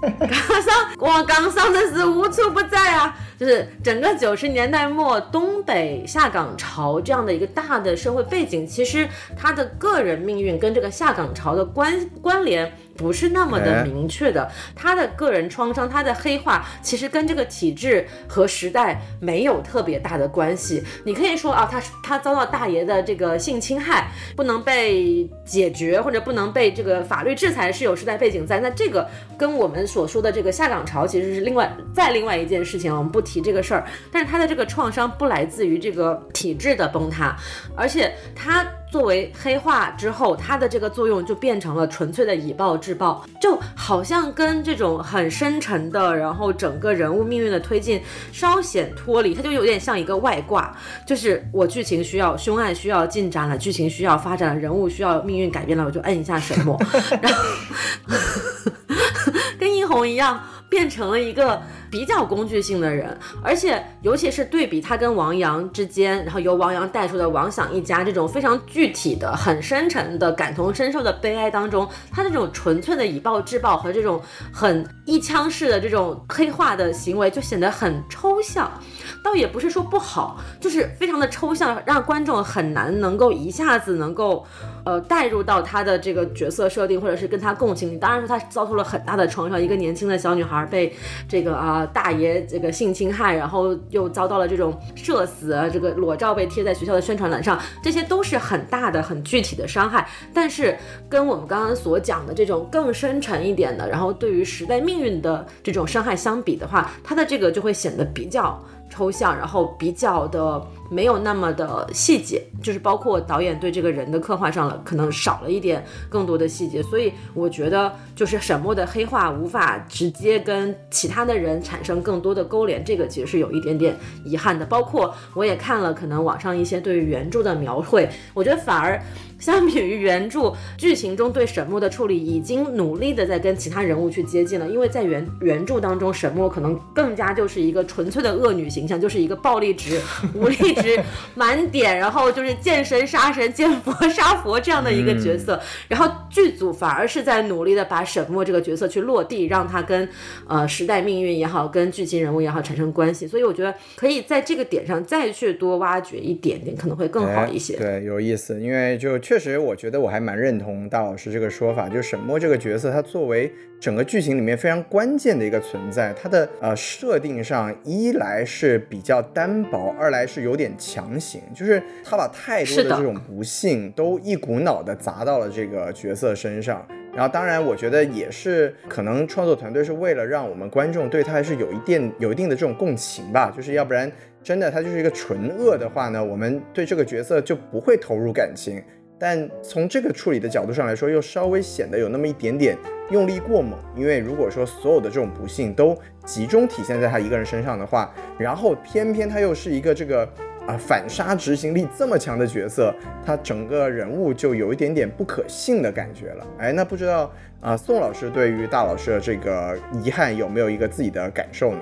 港商哇港商真是无处不在啊。就是整个九十年代末东北下岗潮这样的一个大的社会背景，其实他的个人命运跟这个下岗潮的关关联不是那么的明确的。他的个人创伤，他的黑化，其实跟这个体制和时代没有特别大的关系。你可以说啊，他他遭到大爷的这个性侵害，不能被解决或者不能被这个法律制裁，是有时代背景在。那这个跟我们所说的这个下岗潮其实是另外再另外一件事情，我们不。提这个事儿，但是他的这个创伤不来自于这个体制的崩塌，而且他作为黑化之后，他的这个作用就变成了纯粹的以暴制暴，就好像跟这种很深沉的，然后整个人物命运的推进稍显脱离，他就有点像一个外挂，就是我剧情需要凶案需要进展了，剧情需要发展了，人物需要命运改变了，我就摁一下什么，然后跟殷红一样。变成了一个比较工具性的人，而且尤其是对比他跟王阳之间，然后由王阳带出的王想一家这种非常具体的、很深沉的感同身受的悲哀当中，他这种纯粹的以暴制暴和这种很一腔式的这种黑化的行为就显得很抽象。倒也不是说不好，就是非常的抽象，让观众很难能够一下子能够，呃，带入到他的这个角色设定，或者是跟他共情。当然说他遭受了很大的创伤，一个年轻的小女孩被这个啊大爷这个性侵害，然后又遭到了这种社死，这个裸照被贴在学校的宣传栏上，这些都是很大的、很具体的伤害。但是跟我们刚刚所讲的这种更深沉一点的，然后对于时代命运的这种伤害相比的话，他的这个就会显得比较。抽象，然后比较的没有那么的细节，就是包括导演对这个人的刻画上了，可能少了一点更多的细节，所以我觉得就是沈墨的黑化无法直接跟其他的人产生更多的勾连，这个其实是有一点点遗憾的。包括我也看了可能网上一些对于原著的描绘，我觉得反而。相比于原著剧情中对沈墨的处理，已经努力的在跟其他人物去接近了。因为在原原著当中，沈墨可能更加就是一个纯粹的恶女形象，就是一个暴力值、武力值满点，然后就是见神杀神、见佛杀佛这样的一个角色。然后剧组反而是在努力的把沈墨这个角色去落地，让他跟呃时代命运也好，跟剧情人物也好产生关系。所以我觉得可以在这个点上再去多挖掘一点点，可能会更好一些。对，有意思，因为就。确实，我觉得我还蛮认同大老师这个说法，就是沈墨这个角色，他作为整个剧情里面非常关键的一个存在，他的呃设定上一来是比较单薄，二来是有点强行，就是他把太多的这种不幸都一股脑的砸到了这个角色身上。然后，当然，我觉得也是可能创作团队是为了让我们观众对他还是有一定有一定的这种共情吧，就是要不然真的他就是一个纯恶的话呢，我们对这个角色就不会投入感情。但从这个处理的角度上来说，又稍微显得有那么一点点用力过猛。因为如果说所有的这种不幸都集中体现在他一个人身上的话，然后偏偏他又是一个这个啊反杀执行力这么强的角色，他整个人物就有一点点不可信的感觉了。哎，那不知道啊，宋老师对于大老师的这个遗憾有没有一个自己的感受呢？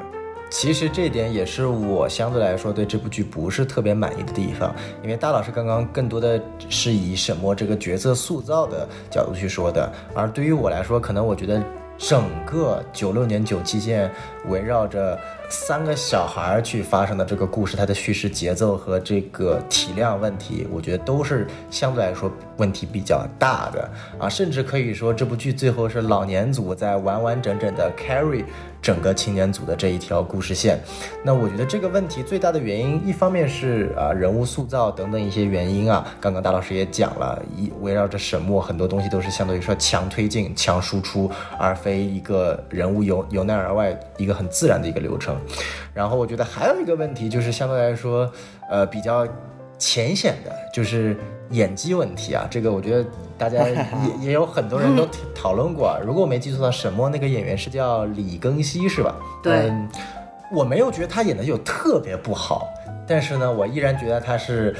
其实这点也是我相对来说对这部剧不是特别满意的地方，因为大老师刚刚更多的是以沈墨这个角色塑造的角度去说的，而对于我来说，可能我觉得整个九六年九七线围绕着。三个小孩去发生的这个故事，它的叙事节奏和这个体量问题，我觉得都是相对来说问题比较大的啊，甚至可以说这部剧最后是老年组在完完整整的 carry 整个青年组的这一条故事线。那我觉得这个问题最大的原因，一方面是啊人物塑造等等一些原因啊，刚刚大老师也讲了，一围绕着沈墨很多东西都是相对于说强推进、强输出，而非一个人物由由内而外一个很自然的一个流程。然后我觉得还有一个问题就是相对来说，呃，比较浅显的，就是演技问题啊。这个我觉得大家 也也有很多人都讨论过。啊 如果我没记错的话，沈墨那个演员是叫李庚希，是吧？对。我没有觉得他演的有特别不好，但是呢，我依然觉得他是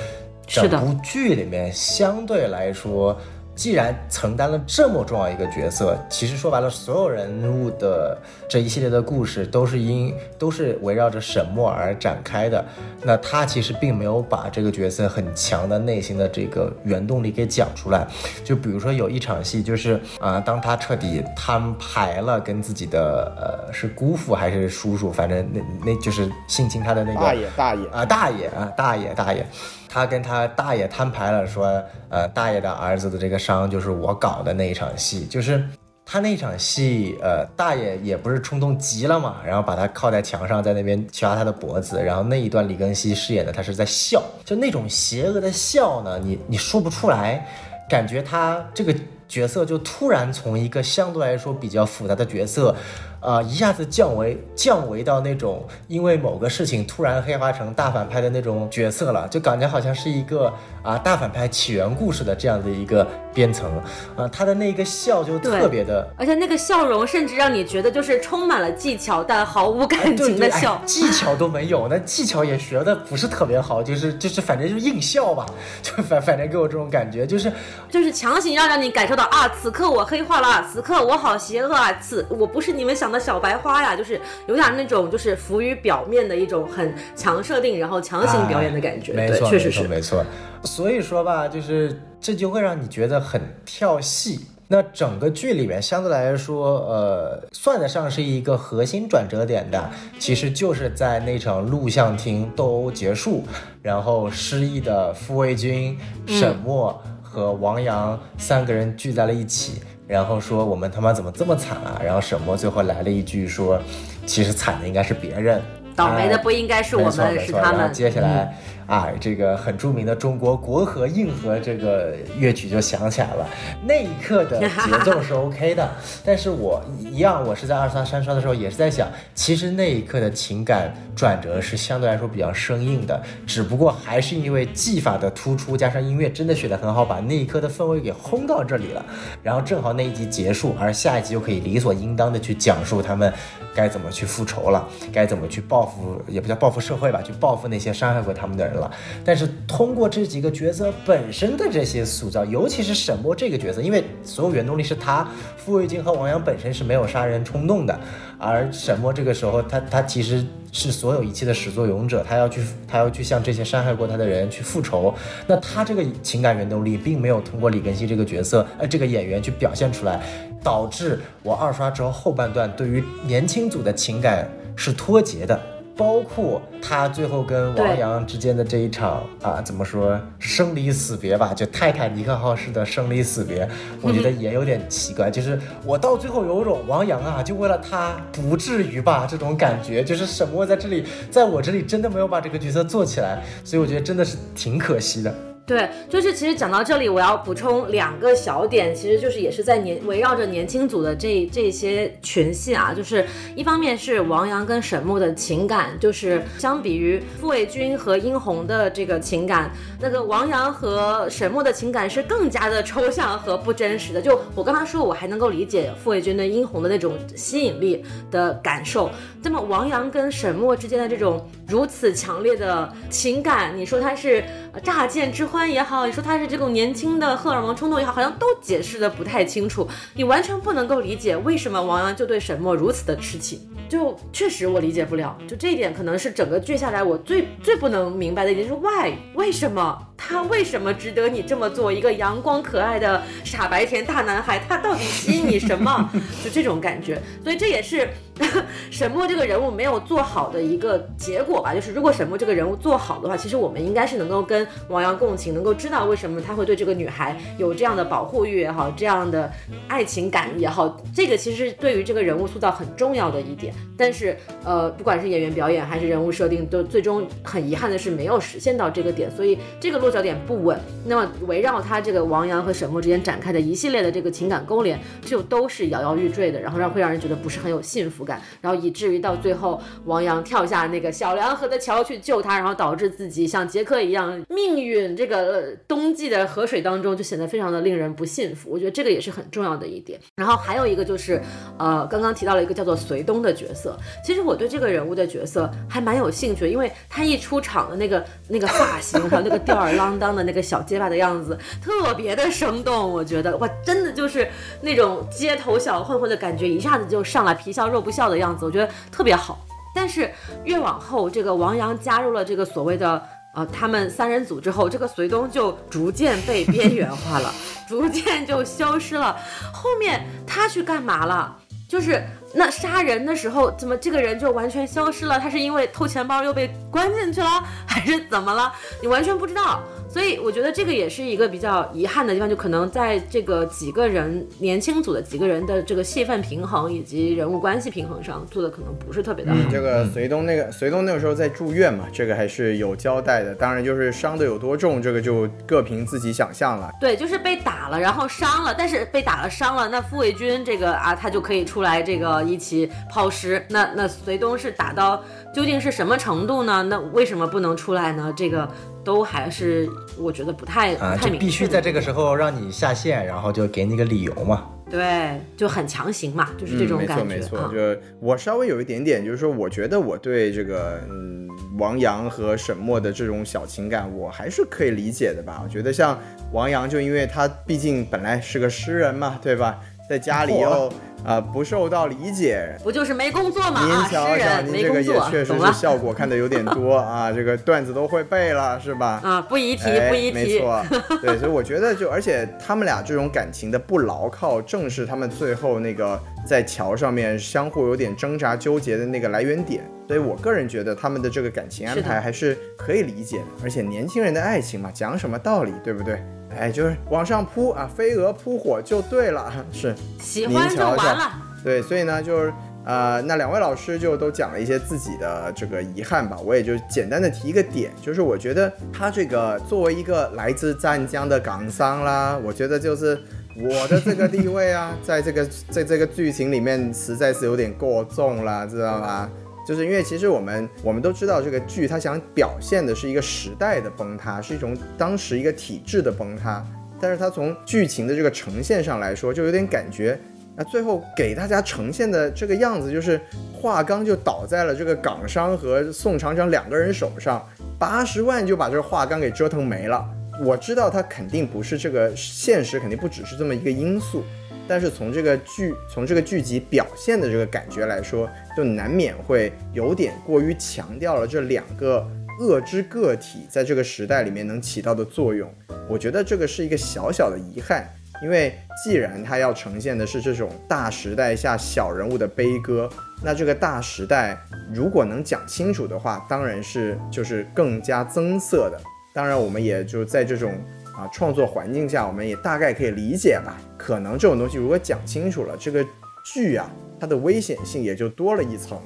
整部剧里面相对来说。既然承担了这么重要一个角色，其实说白了，所有人物的这一系列的故事都是因都是围绕着沈墨而展开的。那他其实并没有把这个角色很强的内心的这个原动力给讲出来。就比如说有一场戏，就是啊，当他彻底摊牌了，跟自己的呃是姑父还是叔叔，反正那那就是性侵他的那个大爷大爷啊大爷啊大爷大爷。他跟他大爷摊牌了，说，呃，大爷的儿子的这个伤就是我搞的那一场戏，就是他那场戏，呃，大爷也不是冲动急了嘛，然后把他靠在墙上，在那边掐他的脖子，然后那一段李庚希饰演的他是在笑，就那种邪恶的笑呢，你你说不出来，感觉他这个角色就突然从一个相对来说比较复杂的角色。啊，一下子降维降维到那种因为某个事情突然黑化成大反派的那种角色了，就感觉好像是一个啊大反派起源故事的这样的一个编程啊，他的那个笑就特别的，而且那个笑容甚至让你觉得就是充满了技巧但毫无感情的笑，技巧都没有，那技巧也学的不是特别好，就是就是反正就硬笑吧，就反反正给我这种感觉，就是就是强行要让你感受到啊，此刻我黑化了，此刻我好邪恶啊，此我不是你们想的。小白花呀，就是有点那种，就是浮于表面的一种很强设定，然后强行表演的感觉。没错，确实是没错。所以说吧，就是这就会让你觉得很跳戏。那整个剧里面相对来说，呃，算得上是一个核心转折点的，其实就是在那场录像厅斗殴结束，然后失忆的傅卫军、沈墨和王阳三个人聚在了一起。然后说我们他妈怎么这么惨啊？然后沈墨最后来了一句说，其实惨的应该是别人，倒霉的不应该是我们，是他们。接下来。啊，这个很著名的中国国和硬核这个乐曲就响起来了，那一刻的节奏是 OK 的，但是我一样，我是在二刷三刷的时候也是在想，其实那一刻的情感转折是相对来说比较生硬的，只不过还是因为技法的突出，加上音乐真的选的很好，把那一刻的氛围给轰到这里了，然后正好那一集结束，而下一集就可以理所应当的去讲述他们该怎么去复仇了，该怎么去报复，也不叫报复社会吧，去报复那些伤害过他们的人。了，但是通过这几个角色本身的这些塑造，尤其是沈墨这个角色，因为所有原动力是他，傅卫军和王阳本身是没有杀人冲动的，而沈墨这个时候，他他其实是所有一切的始作俑者，他要去他要去向这些伤害过他的人去复仇，那他这个情感原动力并没有通过李根熙这个角色，呃，这个演员去表现出来，导致我二刷之后后半段对于年轻组的情感是脱节的。包括他最后跟王阳之间的这一场啊，怎么说生离死别吧？就泰坦尼克号式的生离死别，我觉得也有点奇怪。就是我到最后有种王阳啊，就为了他不至于吧这种感觉，就是沈墨在这里，在我这里真的没有把这个角色做起来，所以我觉得真的是挺可惜的。对，就是其实讲到这里，我要补充两个小点，其实就是也是在年围绕着年轻组的这这些群戏啊，就是一方面是王阳跟沈墨的情感，就是相比于傅卫军和殷红的这个情感，那个王阳和沈墨的情感是更加的抽象和不真实的。就我刚刚说，我还能够理解傅卫军对殷红的那种吸引力的感受，那么王阳跟沈墨之间的这种如此强烈的情感，你说他是乍见之。欢也好，你说他是这种年轻的荷尔蒙冲动也好，好像都解释的不太清楚，你完全不能够理解为什么王阳就对沈墨如此的痴情，就确实我理解不了，就这一点可能是整个剧下来我最最不能明白的一点，就是 why 为什么他为什么值得你这么做？一个阳光可爱的傻白甜大男孩，他到底吸引你什么？就这种感觉，所以这也是。沈墨这个人物没有做好的一个结果吧，就是如果沈墨这个人物做好的话，其实我们应该是能够跟王阳共情，能够知道为什么他会对这个女孩有这样的保护欲也好，这样的爱情感也好，这个其实对于这个人物塑造很重要的一点。但是，呃，不管是演员表演还是人物设定，都最终很遗憾的是没有实现到这个点，所以这个落脚点不稳。那么围绕他这个王阳和沈墨之间展开的一系列的这个情感勾连，就都是摇摇欲坠的，然后让会让人觉得不是很有幸福。感，然后以至于到最后，王阳跳下那个小梁河的桥去救他，然后导致自己像杰克一样命运这个冬季的河水当中，就显得非常的令人不幸福。我觉得这个也是很重要的一点。然后还有一个就是，呃，刚刚提到了一个叫做隋东的角色，其实我对这个人物的角色还蛮有兴趣，因为他一出场的那个那个发型，和那个调儿啷当的那个小结巴的样子，特别的生动。我觉得哇，真的就是那种街头小混混的感觉，一下子就上来，皮笑肉不。笑的样子，我觉得特别好。但是越往后，这个王阳加入了这个所谓的呃他们三人组之后，这个隋东就逐渐被边缘化了，逐渐就消失了。后面他去干嘛了？就是那杀人的时候，怎么这个人就完全消失了？他是因为偷钱包又被关进去了，还是怎么了？你完全不知道。所以我觉得这个也是一个比较遗憾的地方，就可能在这个几个人年轻组的几个人的这个戏份平衡以及人物关系平衡上做的可能不是特别的好。这个隋东那个隋东那个时候在住院嘛，这个还是有交代的。当然就是伤的有多重，这个就各凭自己想象了。对，就是被打了，然后伤了，但是被打了伤了，那傅卫军这个啊，他就可以出来这个一起抛尸。那那隋东是打到究竟是什么程度呢？那为什么不能出来呢？这个。都还是我觉得不太啊，就必须在这个时候让你下线，然后就给你个理由嘛。对，就很强行嘛，就是这种感觉。没错，没错。就我稍微有一点点，就是说，我觉得我对这个嗯王阳和沈墨的这种小情感，我还是可以理解的吧。我觉得像王阳，就因为他毕竟本来是个诗人嘛，对吧？在家里又。啊，不受到理解，不就是没工作吗？您瞧瞧，您这个也确实是效果看的有点多 啊，这个段子都会背了是吧？啊，不宜提，不宜提。没错，对，所以我觉得就，而且他们俩这种感情的不牢靠，正是他们最后那个在桥上面相互有点挣扎纠结的那个来源点。所以我个人觉得他们的这个感情安排还是可以理解的，而且年轻人的爱情嘛，讲什么道理，对不对？哎，就是往上扑啊，飞蛾扑火就对了，是喜欢就完了。对，所以呢，就是呃，那两位老师就都讲了一些自己的这个遗憾吧，我也就简单的提一个点，就是我觉得他这个作为一个来自湛江的港商啦，我觉得就是我的这个地位啊，在这个在这个剧情里面实在是有点过重了，知道吗？就是因为其实我们我们都知道这个剧，它想表现的是一个时代的崩塌，是一种当时一个体制的崩塌。但是它从剧情的这个呈现上来说，就有点感觉，那最后给大家呈现的这个样子，就是华刚就倒在了这个港商和宋厂长两个人手上，八十万就把这个华钢给折腾没了。我知道它肯定不是这个现实，肯定不只是这么一个因素。但是从这个剧从这个剧集表现的这个感觉来说，就难免会有点过于强调了这两个恶之个体在这个时代里面能起到的作用。我觉得这个是一个小小的遗憾。因为既然它要呈现的是这种大时代下小人物的悲歌，那这个大时代如果能讲清楚的话，当然是就是更加增色的。当然，我们也就在这种啊创作环境下，我们也大概可以理解吧。可能这种东西如果讲清楚了，这个剧啊，它的危险性也就多了一层。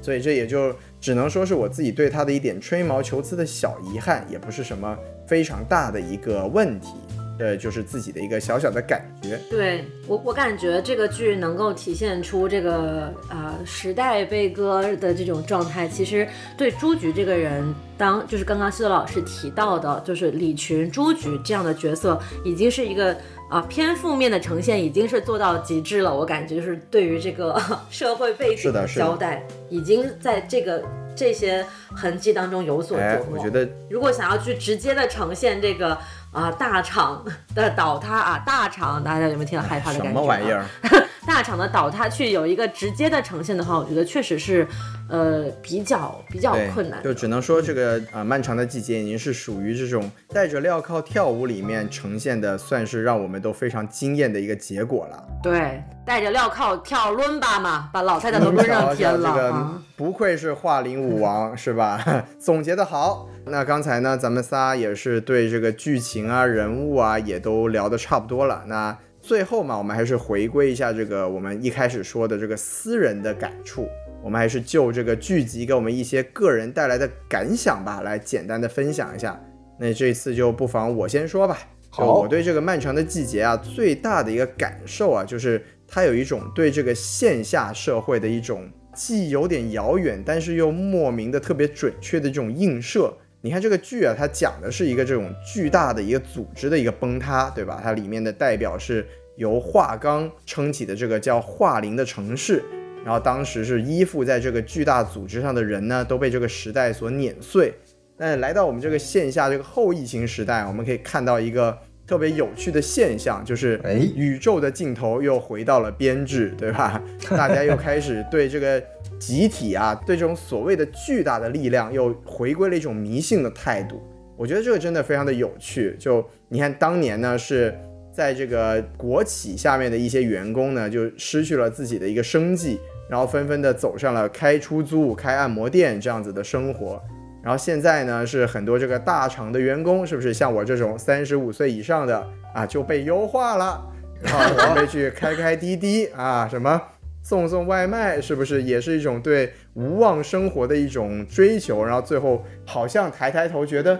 所以这也就只能说是我自己对它的一点吹毛求疵的小遗憾，也不是什么非常大的一个问题。呃，就是自己的一个小小的感觉。对我，我感觉这个剧能够体现出这个呃时代悲歌的这种状态。其实对朱菊这个人，当就是刚刚西多老师提到的，就是李群、朱菊这样的角色，已经是一个啊偏负面的呈现，已经是做到极致了。我感觉就是对于这个 社会背景的交代，已经在这个这些痕迹当中有所琢磨。我觉得，如果想要去直接的呈现这个。啊，大厂的倒塌啊，大厂，大家有没有听到害怕的感觉？什么玩意儿？大厂的倒塌去有一个直接的呈现的话，我觉得确实是，呃，比较比较困难。就只能说这个啊，漫长的季节已经是属于这种戴着镣铐跳舞里面呈现的，算是让我们都非常惊艳的一个结果了。对，戴着镣铐跳伦巴嘛，把老太太都抡上天了。这个不愧是华林舞王，是吧？总结的好。那刚才呢，咱们仨也是对这个剧情啊、人物啊，也都聊得差不多了。那最后嘛，我们还是回归一下这个我们一开始说的这个私人的感触，我们还是就这个剧集给我们一些个人带来的感想吧，来简单的分享一下。那这次就不妨我先说吧。好，我对这个漫长的季节啊，最大的一个感受啊，就是它有一种对这个线下社会的一种既有点遥远，但是又莫名的特别准确的这种映射。你看这个剧啊，它讲的是一个这种巨大的一个组织的一个崩塌，对吧？它里面的代表是由华钢撑起的这个叫华林的城市，然后当时是依附在这个巨大组织上的人呢，都被这个时代所碾碎。但来到我们这个线下这个后疫情时代，我们可以看到一个。特别有趣的现象就是，哎，宇宙的尽头又回到了编制，对吧？大家又开始对这个集体啊，对这种所谓的巨大的力量，又回归了一种迷信的态度。我觉得这个真的非常的有趣。就你看，当年呢是在这个国企下面的一些员工呢，就失去了自己的一个生计，然后纷纷的走上了开出租、开按摩店这样子的生活。然后现在呢，是很多这个大厂的员工，是不是像我这种三十五岁以上的啊，就被优化了，然后准备去开开滴滴 啊，什么送送外卖，是不是也是一种对无望生活的一种追求？然后最后好像抬抬头，觉得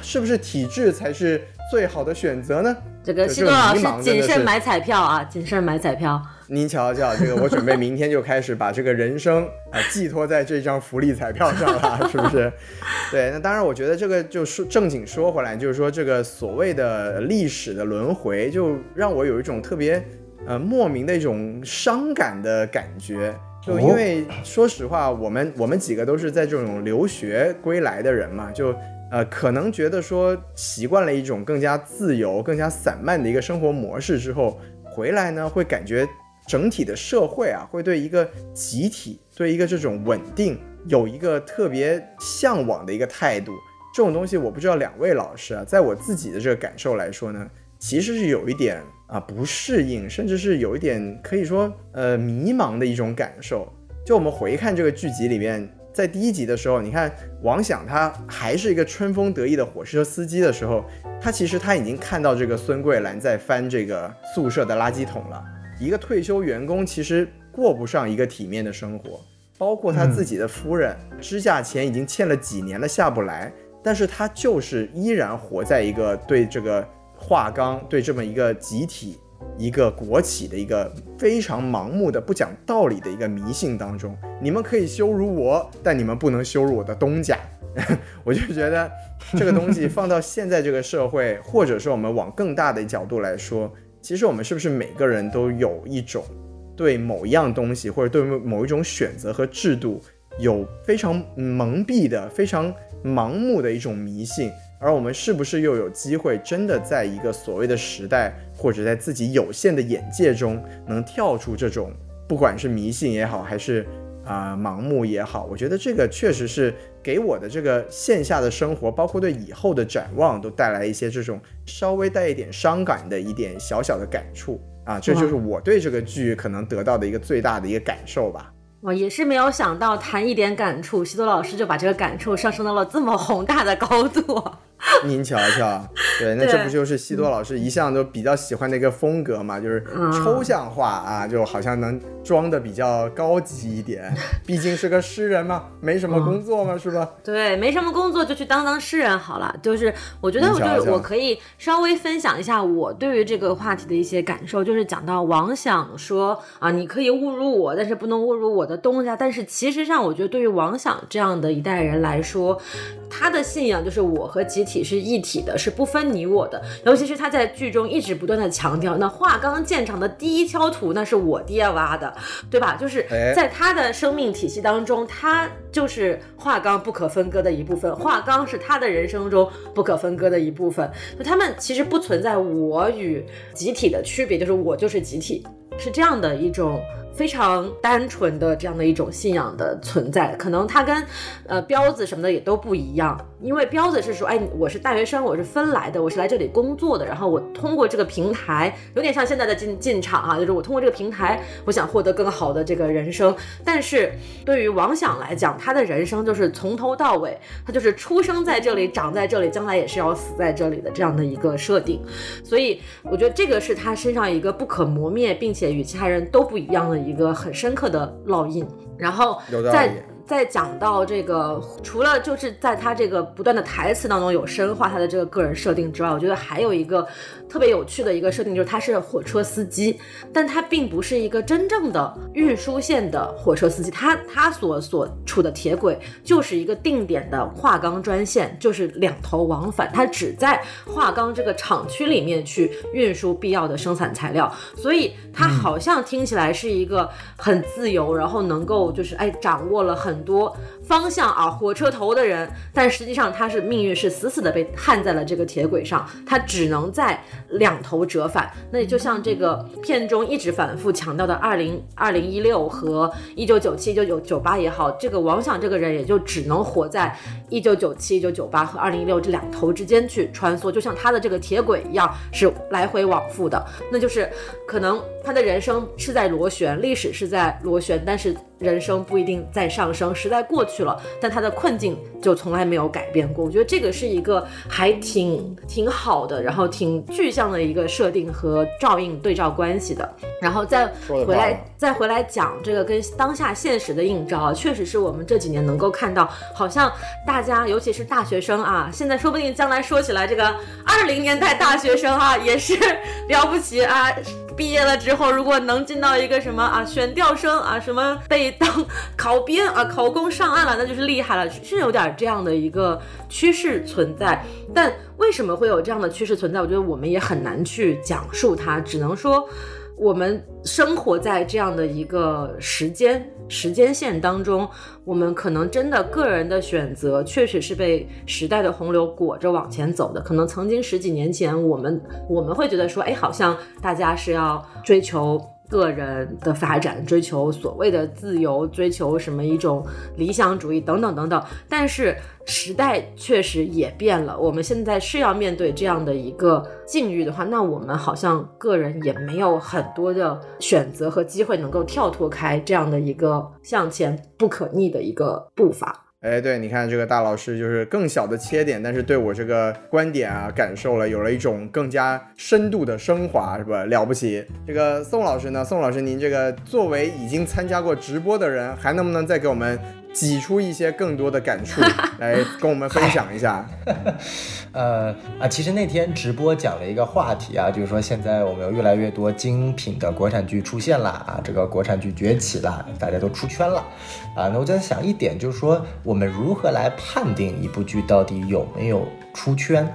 是不是体制才是最好的选择呢？这个西多老师谨慎买彩票啊，谨慎买彩票。您瞧瞧，这个我准备明天就开始把这个人生啊寄托在这张福利彩票上了，是不是？对，那当然，我觉得这个就是正经说回来，就是说这个所谓的历史的轮回，就让我有一种特别呃莫名的一种伤感的感觉。就因为说实话，我们我们几个都是在这种留学归来的人嘛，就呃可能觉得说习惯了一种更加自由、更加散漫的一个生活模式之后，回来呢会感觉。整体的社会啊，会对一个集体，对一个这种稳定，有一个特别向往的一个态度。这种东西，我不知道两位老师啊，在我自己的这个感受来说呢，其实是有一点啊不适应，甚至是有一点可以说呃迷茫的一种感受。就我们回看这个剧集里面，在第一集的时候，你看王想他还是一个春风得意的火车司机的时候，他其实他已经看到这个孙桂兰在翻这个宿舍的垃圾桶了。一个退休员工其实过不上一个体面的生活，包括他自己的夫人，支架钱已经欠了几年了下不来，但是他就是依然活在一个对这个华钢、对这么一个集体、一个国企的一个非常盲目的、不讲道理的一个迷信当中。你们可以羞辱我，但你们不能羞辱我的东家。我就觉得这个东西放到现在这个社会，或者说我们往更大的角度来说。其实我们是不是每个人都有一种对某一样东西，或者对某一种选择和制度有非常蒙蔽的、非常盲目的一种迷信？而我们是不是又有机会真的在一个所谓的时代，或者在自己有限的眼界中，能跳出这种不管是迷信也好，还是啊盲目也好，我觉得这个确实是给我的这个线下的生活，包括对以后的展望，都带来一些这种稍微带一点伤感的一点小小的感触啊，这就是我对这个剧可能得到的一个最大的一个感受吧。我也是没有想到，谈一点感触，西多老师就把这个感触上升到了这么宏大的高度。您瞧瞧，对，那这不就是西多老师一向都比较喜欢的一个风格嘛？就是抽象化啊，就好像能装的比较高级一点。毕竟是个诗人嘛，没什么工作嘛，是吧？对，没什么工作就去当当诗人好了。就是我觉得，我就我可以稍微分享一下我对于这个话题的一些感受。就是讲到王想说啊，你可以侮辱我，但是不能侮辱我的东家。但是其实上，我觉得对于王想这样的一代人来说，他的信仰就是我和集体。是一体的，是不分你我的。尤其是他在剧中一直不断的强调，那华冈建厂的第一锹土，那是我爹挖的，对吧？就是在他的生命体系当中，他就是华冈不可分割的一部分。华冈是他的人生中不可分割的一部分。就他们其实不存在我与集体的区别，就是我就是集体，是这样的一种。非常单纯的这样的一种信仰的存在，可能他跟呃彪子什么的也都不一样，因为彪子是说，哎，我是大学生，我是分来的，我是来这里工作的，然后我通过这个平台，有点像现在的进进场啊，就是我通过这个平台，我想获得更好的这个人生。但是对于王想来讲，他的人生就是从头到尾，他就是出生在这里，长在这里，将来也是要死在这里的这样的一个设定。所以我觉得这个是他身上一个不可磨灭，并且与其他人都不一样的。一个很深刻的烙印，然后在。在讲到这个，除了就是在他这个不断的台词当中有深化他的这个个人设定之外，我觉得还有一个特别有趣的一个设定，就是他是火车司机，但他并不是一个真正的运输线的火车司机，他他所所处的铁轨就是一个定点的化钢专线，就是两头往返，他只在化钢这个厂区里面去运输必要的生产材料，所以他好像听起来是一个很自由，然后能够就是哎掌握了很。很多方向啊，火车头的人，但实际上他是命运是死死的被焊在了这个铁轨上，他只能在两头折返。那也就像这个片中一直反复强调的，二零二零一六和一九九七、一九九九八也好，这个王想这个人也就只能活在一九九七、一九九八和二零一六这两头之间去穿梭，就像他的这个铁轨一样，是来回往复的。那就是可能他的人生是在螺旋，历史是在螺旋，但是。人生不一定在上升，时代过去了，但他的困境就从来没有改变过。我觉得这个是一个还挺挺好的，然后挺具象的一个设定和照应对照关系的。然后再回来再回来讲这个跟当下现实的映照，确实是我们这几年能够看到，好像大家尤其是大学生啊，现在说不定将来说起来这个二零年代大学生啊也是 了不起啊。毕业了之后，如果能进到一个什么啊选调生啊，什么被当 考编啊，考公上岸了，那就是厉害了，是有点这样的一个趋势存在。但为什么会有这样的趋势存在？我觉得我们也很难去讲述它，只能说。我们生活在这样的一个时间时间线当中，我们可能真的个人的选择确实是被时代的洪流裹着往前走的。可能曾经十几年前，我们我们会觉得说，哎，好像大家是要追求。个人的发展，追求所谓的自由，追求什么一种理想主义等等等等。但是时代确实也变了，我们现在是要面对这样的一个境遇的话，那我们好像个人也没有很多的选择和机会能够跳脱开这样的一个向前不可逆的一个步伐。哎，对，你看这个大老师就是更小的切点，但是对我这个观点啊，感受了有了一种更加深度的升华，是吧？了不起。这个宋老师呢，宋老师，您这个作为已经参加过直播的人，还能不能再给我们？挤出一些更多的感触 来跟我们分享一下。呃啊，其实那天直播讲了一个话题啊，就是说现在我们有越来越多精品的国产剧出现了啊，这个国产剧崛起了，大家都出圈了啊。那我在想一点，就是说我们如何来判定一部剧到底有没有出圈？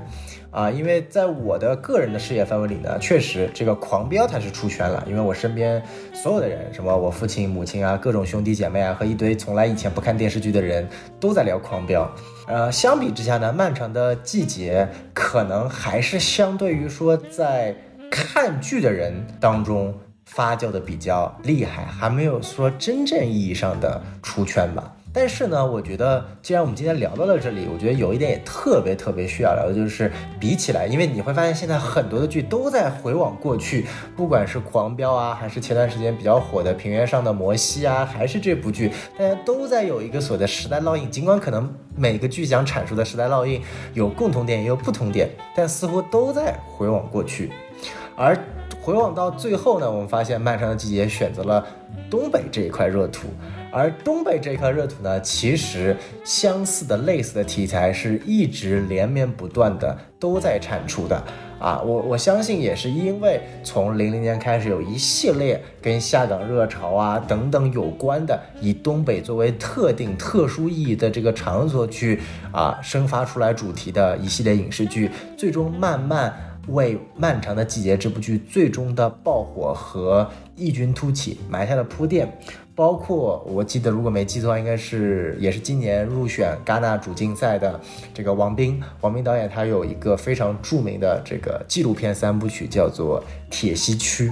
啊，因为在我的个人的视野范围里呢，确实这个狂飙它是出圈了，因为我身边所有的人，什么我父亲、母亲啊，各种兄弟姐妹啊，和一堆从来以前不看电视剧的人都在聊狂飙。呃，相比之下呢，漫长的季节可能还是相对于说在看剧的人当中发酵的比较厉害，还没有说真正意义上的出圈吧。但是呢，我觉得既然我们今天聊到了这里，我觉得有一点也特别特别需要聊的，就是比起来，因为你会发现现在很多的剧都在回往过去，不管是《狂飙》啊，还是前段时间比较火的《平原上的摩西》啊，还是这部剧，大家都在有一个所谓的时代烙印。尽管可能每个剧想阐述的时代烙印有共同点，也有不同点，但似乎都在回往过去。而回往到最后呢，我们发现《漫长的季节》选择了东北这一块热土。而东北这块热土呢，其实相似的、类似的题材是一直连绵不断的都在产出的啊！我我相信也是因为从零零年开始，有一系列跟下岗热潮啊等等有关的，以东北作为特定、特殊意义的这个场所去啊生发出来主题的一系列影视剧，最终慢慢为《漫长的季节》这部剧最终的爆火和异军突起埋下了铺垫。包括我记得，如果没记错，应该是也是今年入选戛纳主竞赛的这个王斌，王斌导演他有一个非常著名的这个纪录片三部曲，叫做《铁西区》。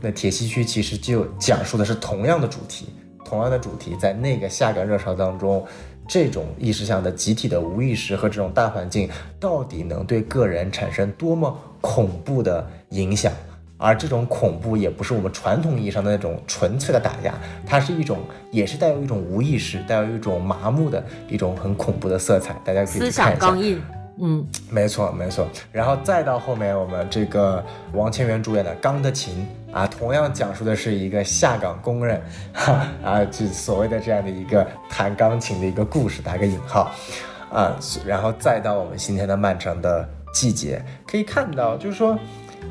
那《铁西区》其实就讲述的是同样的主题，同样的主题，在那个下岗热潮当中，这种意识上的集体的无意识和这种大环境，到底能对个人产生多么恐怖的影响？而这种恐怖也不是我们传统意义上的那种纯粹的打压，它是一种，也是带有一种无意识、带有一种麻木的一种很恐怖的色彩。大家可以去看一下。思想刚硬，嗯，没错没错。然后再到后面，我们这个王千源主演的《钢的琴》啊，同样讲述的是一个下岗工人，啊，就所谓的这样的一个弹钢琴的一个故事，打个引号，啊，然后再到我们今天的漫长的季节，可以看到，就是说。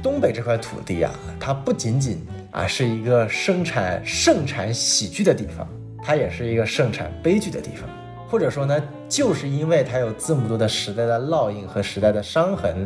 东北这块土地啊，它不仅仅啊是一个生产盛产喜剧的地方，它也是一个盛产悲剧的地方。或者说呢，就是因为它有这么多的时代的烙印和时代的伤痕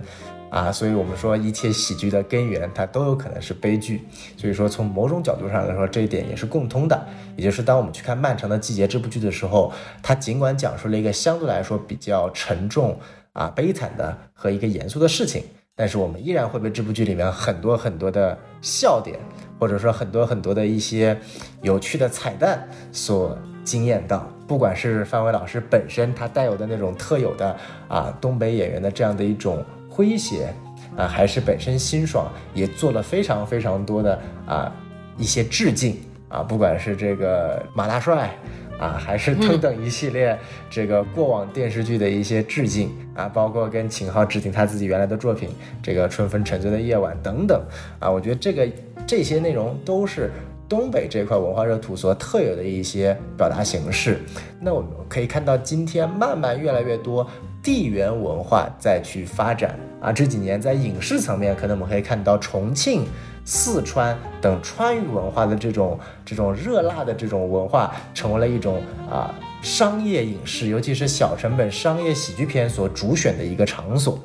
啊，所以我们说一切喜剧的根源，它都有可能是悲剧。所以说，从某种角度上来说，这一点也是共通的。也就是当我们去看《漫长的季节》这部剧的时候，它尽管讲述了一个相对来说比较沉重啊悲惨的和一个严肃的事情。但是我们依然会被这部剧里面很多很多的笑点，或者说很多很多的一些有趣的彩蛋所惊艳到。不管是范伟老师本身他带有的那种特有的啊东北演员的这样的一种诙谐啊，还是本身辛爽也做了非常非常多的啊一些致敬啊，不管是这个马大帅。啊，还是等等一系列这个过往电视剧的一些致敬啊，包括跟秦昊致敬他自己原来的作品，这个《春风沉醉的夜晚》等等啊，我觉得这个这些内容都是东北这块文化热土所特有的一些表达形式。那我们可以看到，今天慢慢越来越多地缘文化再去发展啊，这几年在影视层面，可能我们可以看到重庆。四川等川渝文化的这种这种热辣的这种文化，成为了一种啊商业影视，尤其是小成本商业喜剧片所主选的一个场所。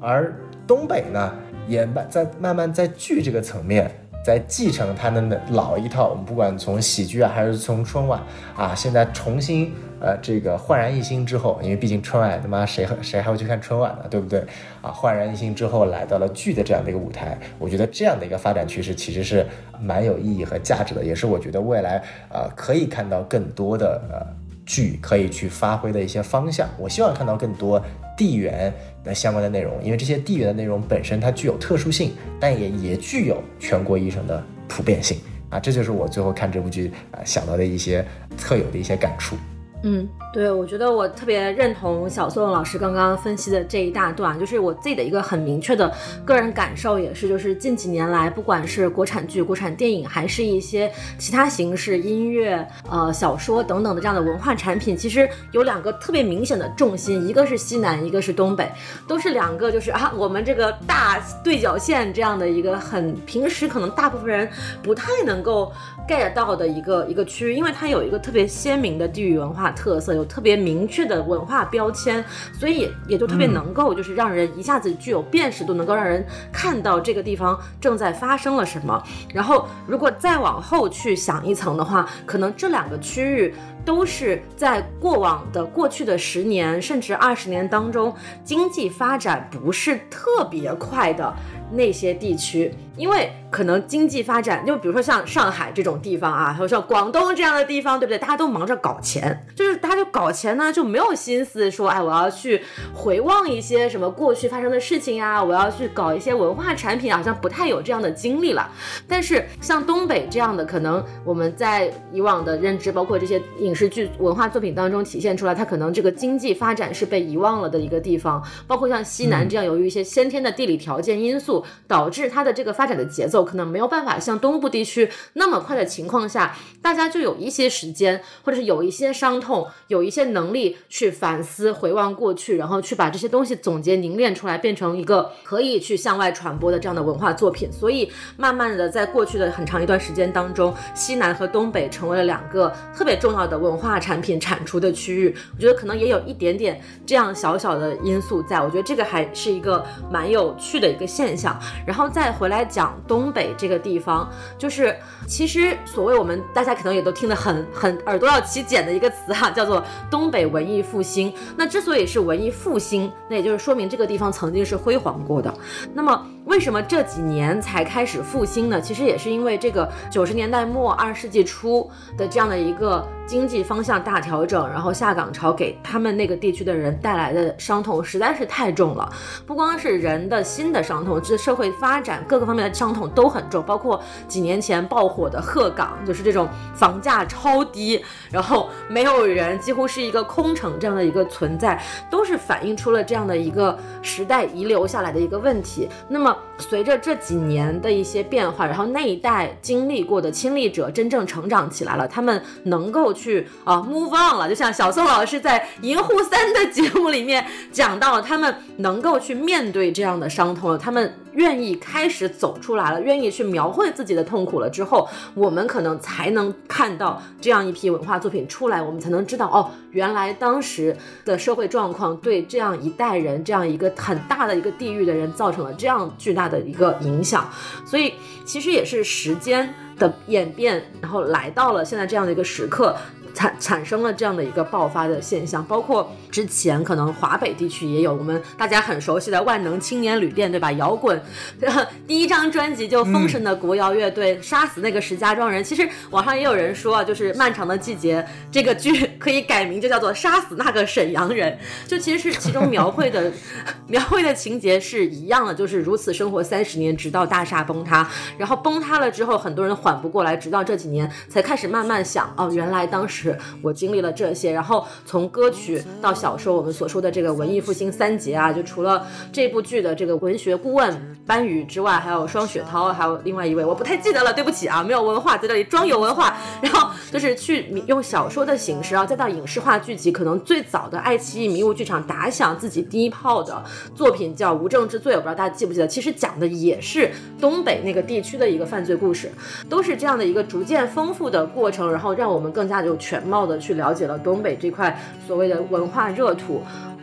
而东北呢，也慢在慢慢在剧这个层面。在继承他的老一套，我们不管从喜剧啊，还是从春晚啊，现在重新呃这个焕然一新之后，因为毕竟春晚他妈谁谁还会去看春晚呢，对不对啊？焕然一新之后来到了剧的这样的一个舞台，我觉得这样的一个发展趋势其实是蛮有意义和价值的，也是我觉得未来呃可以看到更多的呃。剧可以去发挥的一些方向，我希望看到更多地缘那相关的内容，因为这些地缘的内容本身它具有特殊性，但也也具有全国医生的普遍性啊，这就是我最后看这部剧啊想到的一些特有的一些感触。嗯。对，我觉得我特别认同小宋老师刚刚分析的这一大段，就是我自己的一个很明确的个人感受，也是就是近几年来，不管是国产剧、国产电影，还是一些其他形式音乐、呃小说等等的这样的文化产品，其实有两个特别明显的重心，一个是西南，一个是东北，都是两个就是啊我们这个大对角线这样的一个很平时可能大部分人不太能够 get 到的一个一个区域，因为它有一个特别鲜明的地域文化特色。有特别明确的文化标签，所以也就特别能够就是让人一下子具有辨识度，能够让人看到这个地方正在发生了什么。然后如果再往后去想一层的话，可能这两个区域都是在过往的过去的十年甚至二十年当中，经济发展不是特别快的那些地区。因为可能经济发展，就比如说像上海这种地方啊，还有像广东这样的地方，对不对？大家都忙着搞钱，就是大家就搞钱呢，就没有心思说，哎，我要去回望一些什么过去发生的事情啊，我要去搞一些文化产品，好像不太有这样的精力了。但是像东北这样的，可能我们在以往的认知，包括这些影视剧、文化作品当中体现出来，它可能这个经济发展是被遗忘了的一个地方。包括像西南这样，由于一些先天的地理条件因素，导致它的这个发展的节奏可能没有办法像东部地区那么快的情况下，大家就有一些时间，或者是有一些伤痛，有一些能力去反思、回望过去，然后去把这些东西总结凝练出来，变成一个可以去向外传播的这样的文化作品。所以，慢慢的在过去的很长一段时间当中，西南和东北成为了两个特别重要的文化产品产出的区域。我觉得可能也有一点点这样小小的因素在，我觉得这个还是一个蛮有趣的一个现象。然后再回来讲。东北这个地方，就是其实所谓我们大家可能也都听得很很耳朵要起茧的一个词哈，叫做东北文艺复兴。那之所以是文艺复兴，那也就是说明这个地方曾经是辉煌过的。那么。为什么这几年才开始复兴呢？其实也是因为这个九十年代末二十世纪初的这样的一个经济方向大调整，然后下岗潮给他们那个地区的人带来的伤痛实在是太重了。不光是人的心的伤痛，社会发展各个方面的伤痛都很重。包括几年前爆火的鹤岗，就是这种房价超低，然后没有人，几乎是一个空城这样的一个存在，都是反映出了这样的一个时代遗留下来的一个问题。那么。随着这几年的一些变化，然后那一代经历过的亲历者真正成长起来了，他们能够去啊 move on 了。就像小宋老师在《银护三》的节目里面讲到，他们能够去面对这样的伤痛了，他们。愿意开始走出来了，愿意去描绘自己的痛苦了之后，我们可能才能看到这样一批文化作品出来，我们才能知道哦，原来当时的社会状况对这样一代人，这样一个很大的一个地域的人造成了这样巨大的一个影响。所以其实也是时间的演变，然后来到了现在这样的一个时刻。产产生了这样的一个爆发的现象，包括之前可能华北地区也有我们大家很熟悉的万能青年旅店，对吧？摇滚 第一张专辑就封神的国摇乐队杀死那个石家庄人。其实网上也有人说啊，就是《漫长的季节》这个剧 可以改名，就叫做杀死那个沈阳人。就其实是其中描绘的 描绘的情节是一样的，就是如此生活三十年，直到大厦崩塌。然后崩塌了之后，很多人缓不过来，直到这几年才开始慢慢想，哦，原来当时。是我经历了这些，然后从歌曲到小说，我们所说的这个文艺复兴三杰啊，就除了这部剧的这个文学顾问班宇之外，还有双雪涛，还有另外一位，我不太记得了，对不起啊，没有文化在这里装有文化。然后就是去用小说的形式啊，再到影视化剧集，可能最早的爱奇艺迷雾剧场打响自己第一炮的作品叫《无证之罪》，我不知道大家记不记得，其实讲的也是东北那个地区的一个犯罪故事，都是这样的一个逐渐丰富的过程，然后让我们更加有全。全貌的去了解了东北这块所谓的文化热土，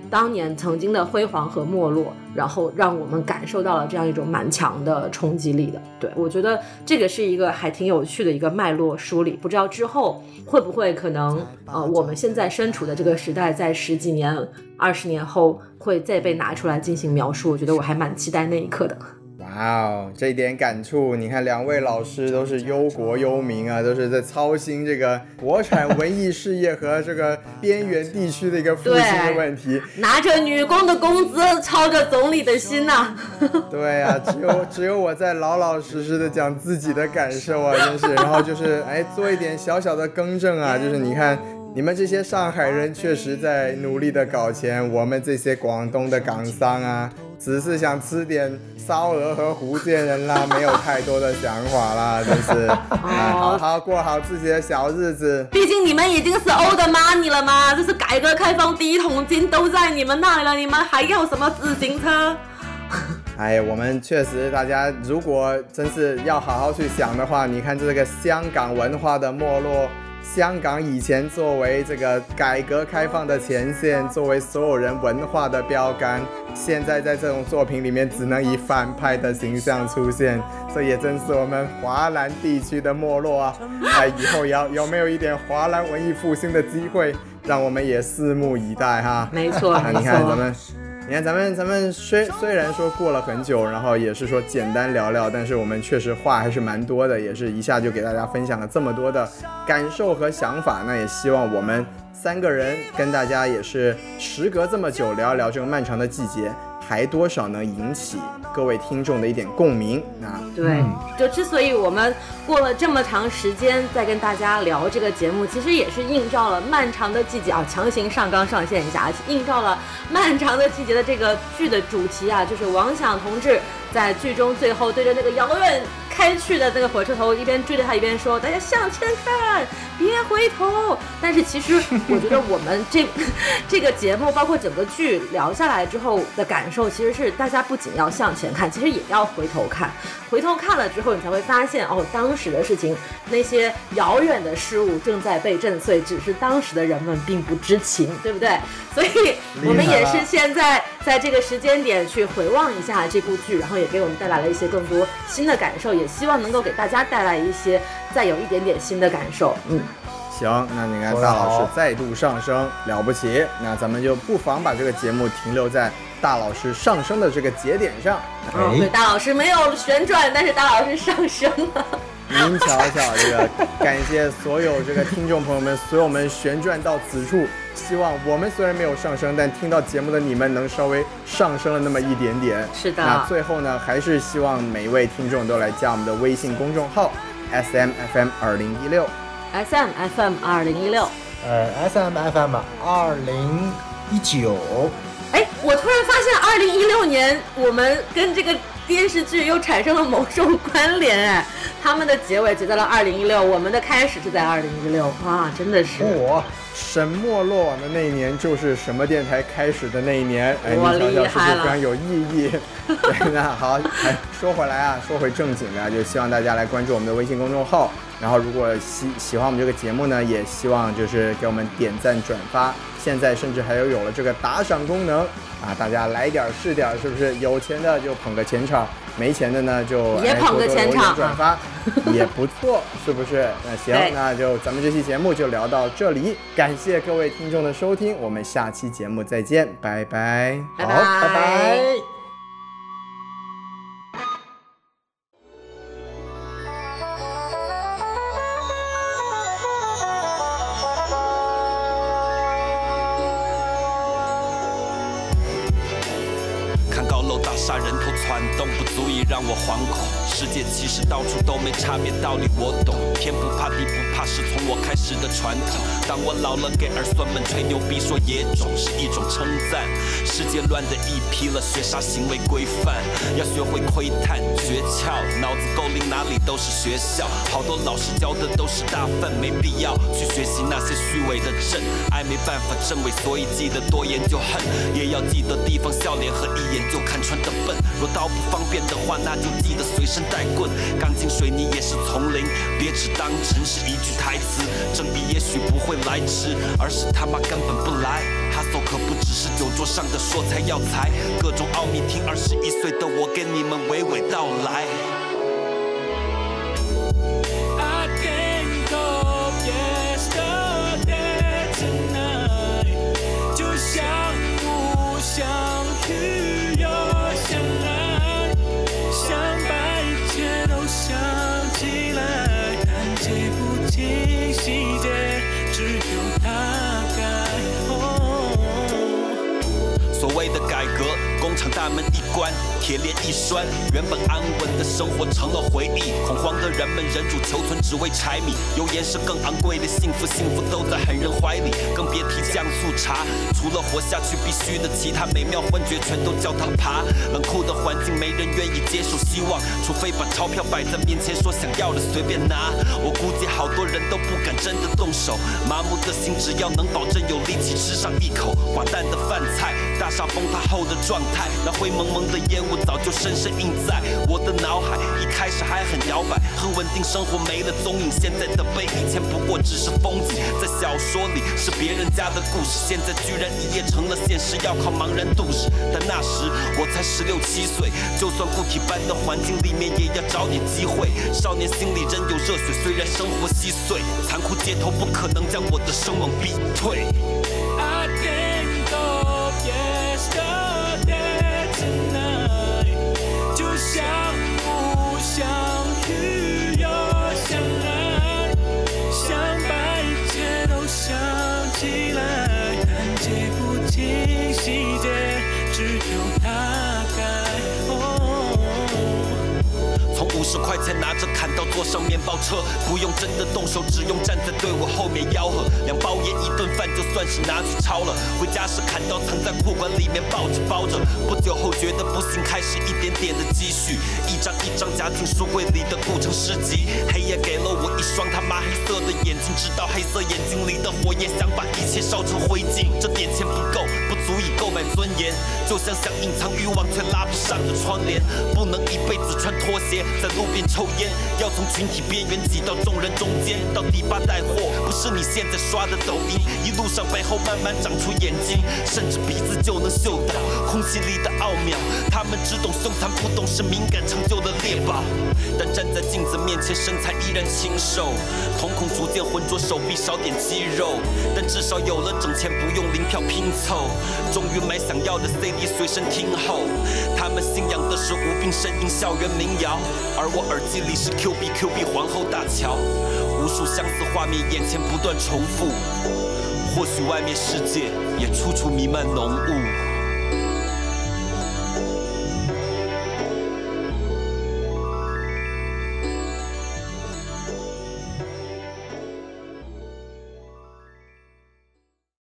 当年曾经的辉煌和没落，然后让我们感受到了这样一种蛮强的冲击力的。对我觉得这个是一个还挺有趣的一个脉络梳理，不知道之后会不会可能呃我们现在身处的这个时代，在十几年、二十年后会再被拿出来进行描述。我觉得我还蛮期待那一刻的。哇哦，这一点感触，你看两位老师都是忧国忧民啊，都是在操心这个国产文艺事业和这个边缘地区的一个复兴的问题，拿着女工的工资，操着总理的心呐。对呀，只有只有我在老老实实的讲自己的感受啊，真是，然后就是哎做一点小小的更正啊，就是你看你们这些上海人确实在努力的搞钱，我们这些广东的港商啊。只是想吃点烧鹅和福建人啦，没有太多的想法啦，就是，好好过好自己的小日子。毕竟你们已经是 old money 了嘛，这是改革开放第一桶金都在你们那里了，你们还要什么自行车？哎，我们确实，大家如果真是要好好去想的话，你看这个香港文化的没落。香港以前作为这个改革开放的前线，作为所有人文化的标杆，现在在这种作品里面只能以反派的形象出现，这也正是我们华南地区的没落啊！哎，以后要有没有一点华南文艺复兴的机会，让我们也拭目以待哈。没错，你看咱们。你看，咱们咱们虽虽然说过了很久，然后也是说简单聊聊，但是我们确实话还是蛮多的，也是一下就给大家分享了这么多的感受和想法。那也希望我们三个人跟大家也是时隔这么久聊一聊这个漫长的季节。还多少能引起各位听众的一点共鸣啊？对，就之所以我们过了这么长时间再跟大家聊这个节目，其实也是映照了漫长的季节啊，强行上纲上线一下，映照了漫长的季节的这个剧的主题啊，就是王响同志在剧中最后对着那个遥远。开去的那个火车头，一边追着他一边说：“大家向前看，别回头。”但是其实，我觉得我们这 这个节目，包括整个剧聊下来之后的感受，其实是大家不仅要向前看，其实也要回头看。回头看了之后，你才会发现，哦，当时的事情，那些遥远的事物正在被震碎，只是当时的人们并不知情，对不对？所以，我们也是现在在这个时间点去回望一下这部剧，然后也给我们带来了一些更多新的感受，也。希望能够给大家带来一些再有一点点新的感受。嗯，行，那你看大老师再度上升，了不起。那咱们就不妨把这个节目停留在大老师上升的这个节点上。嗯，对，大老师没有旋转，但是大老师上升了。您瞧瞧，这个感谢所有这个听众朋友们，随我们旋转到此处。希望我们虽然没有上升，但听到节目的你们能稍微上升了那么一点点。是的。那最后呢，还是希望每一位听众都来加我们的微信公众号 S M F M 二零一六。S M F M 二零一六。呃，S M F M 二零一九。哎，我突然发现，二零一六年我们跟这个电视剧又产生了某种关联。哎，他们的结尾结在了二零一六，我们的开始是在二零一六。哇，真的是。我。沈墨落网的那一年，就是什么电台开始的那一年。哎，你想想是不是非常有意义？对，那好，哎，说回来啊，说回正经的，就希望大家来关注我们的微信公众号。然后，如果喜喜欢我们这个节目呢，也希望就是给我们点赞转发。现在甚至还有有了这个打赏功能啊，大家来点是点，是不是？有钱的就捧个钱场，没钱的呢就也捧个钱场，转发 也不错，是不是？那行，那就咱们这期节目就聊到这里，感谢各位听众的收听，我们下期节目再见，拜拜，好，拜拜。让实到处都没差别，道理我懂。天不怕地不，是从我开始的传统。当我老了，给儿孙们吹牛逼说野种是一种称赞。世界乱的一批了，学啥行为规范？要学会窥探诀窍，脑子够灵哪里都是学校。好多老师教的都是大粪，没必要去学习那些虚伪的真爱，没办法证伪，所以记得多研究恨，也要记得提防笑脸和一眼就看穿的笨。若刀不方便的话，那就记得随身带棍。钢筋水泥也是丛林，别只当成是一句台台词。正义也许不会来迟，而是他妈根本不来。哈搜可不只是酒桌上的说才要才，各种奥秘听二十一岁的我给你们娓娓道来。门一关，铁链一拴，原本安稳的生活成了回忆。恐慌的人们忍辱求存，只为柴米油盐是更昂贵的幸福，幸福都在狠人怀里，更别提酱醋茶。除了活下去必须的，其他美妙幻觉全都叫他爬。冷酷的环境没人愿意接受希望，除非把钞票摆在面前，说想要的随便拿。我估计好多人都不敢真的动手，麻木的心只要能保证有力气吃上一口寡淡的饭菜，大厦崩塌后的状。态。那灰蒙蒙的烟雾早就深深印在我的脑海。一开始还很摇摆，很稳定，生活没了踪影。现在的背，以前不过只是风景，在小说里是别人家的故事，现在居然一夜成了现实，要靠茫然度日。但那时我才十六七岁，就算固体般的环境里面，也要找点机会。少年心里仍有热血，虽然生活稀碎，残酷街头不可能将我的声望逼退。拿着砍刀坐上面包车，不用真的动手，只用站在队伍后面吆喝。两包烟一顿饭就算是拿去抄了。回家时砍刀藏在裤管里面抱着包着。不久后觉得不行，开始一点点的积蓄，一张一张夹进书柜里的古城诗集。黑夜给了我一双他妈黑色的眼睛，直到黑色眼睛里的火焰想把一切烧成灰烬。这点钱不够，购买尊严，就像想隐藏欲望却拉不上的窗帘，不能一辈子穿拖鞋在。路边抽烟，要从群体边缘挤到众人中间，到第八带货，不是你现在刷的抖音。一路上背后慢慢长出眼睛，甚至鼻子就能嗅到空气里的奥妙。他们只懂凶残，不懂是敏感成就的猎豹。但站在镜子面前，身材依然清瘦，瞳孔逐渐浑浊，手臂少点肌肉。但至少有了整钱，不用零票拼凑。终于买想要的 CD 随身听后，他们信仰的是无病呻吟校园民谣，而。我耳机里是 Q B Q B 皇后大桥，无数相似画面眼前不断重复，或许外面世界也处处弥漫浓雾。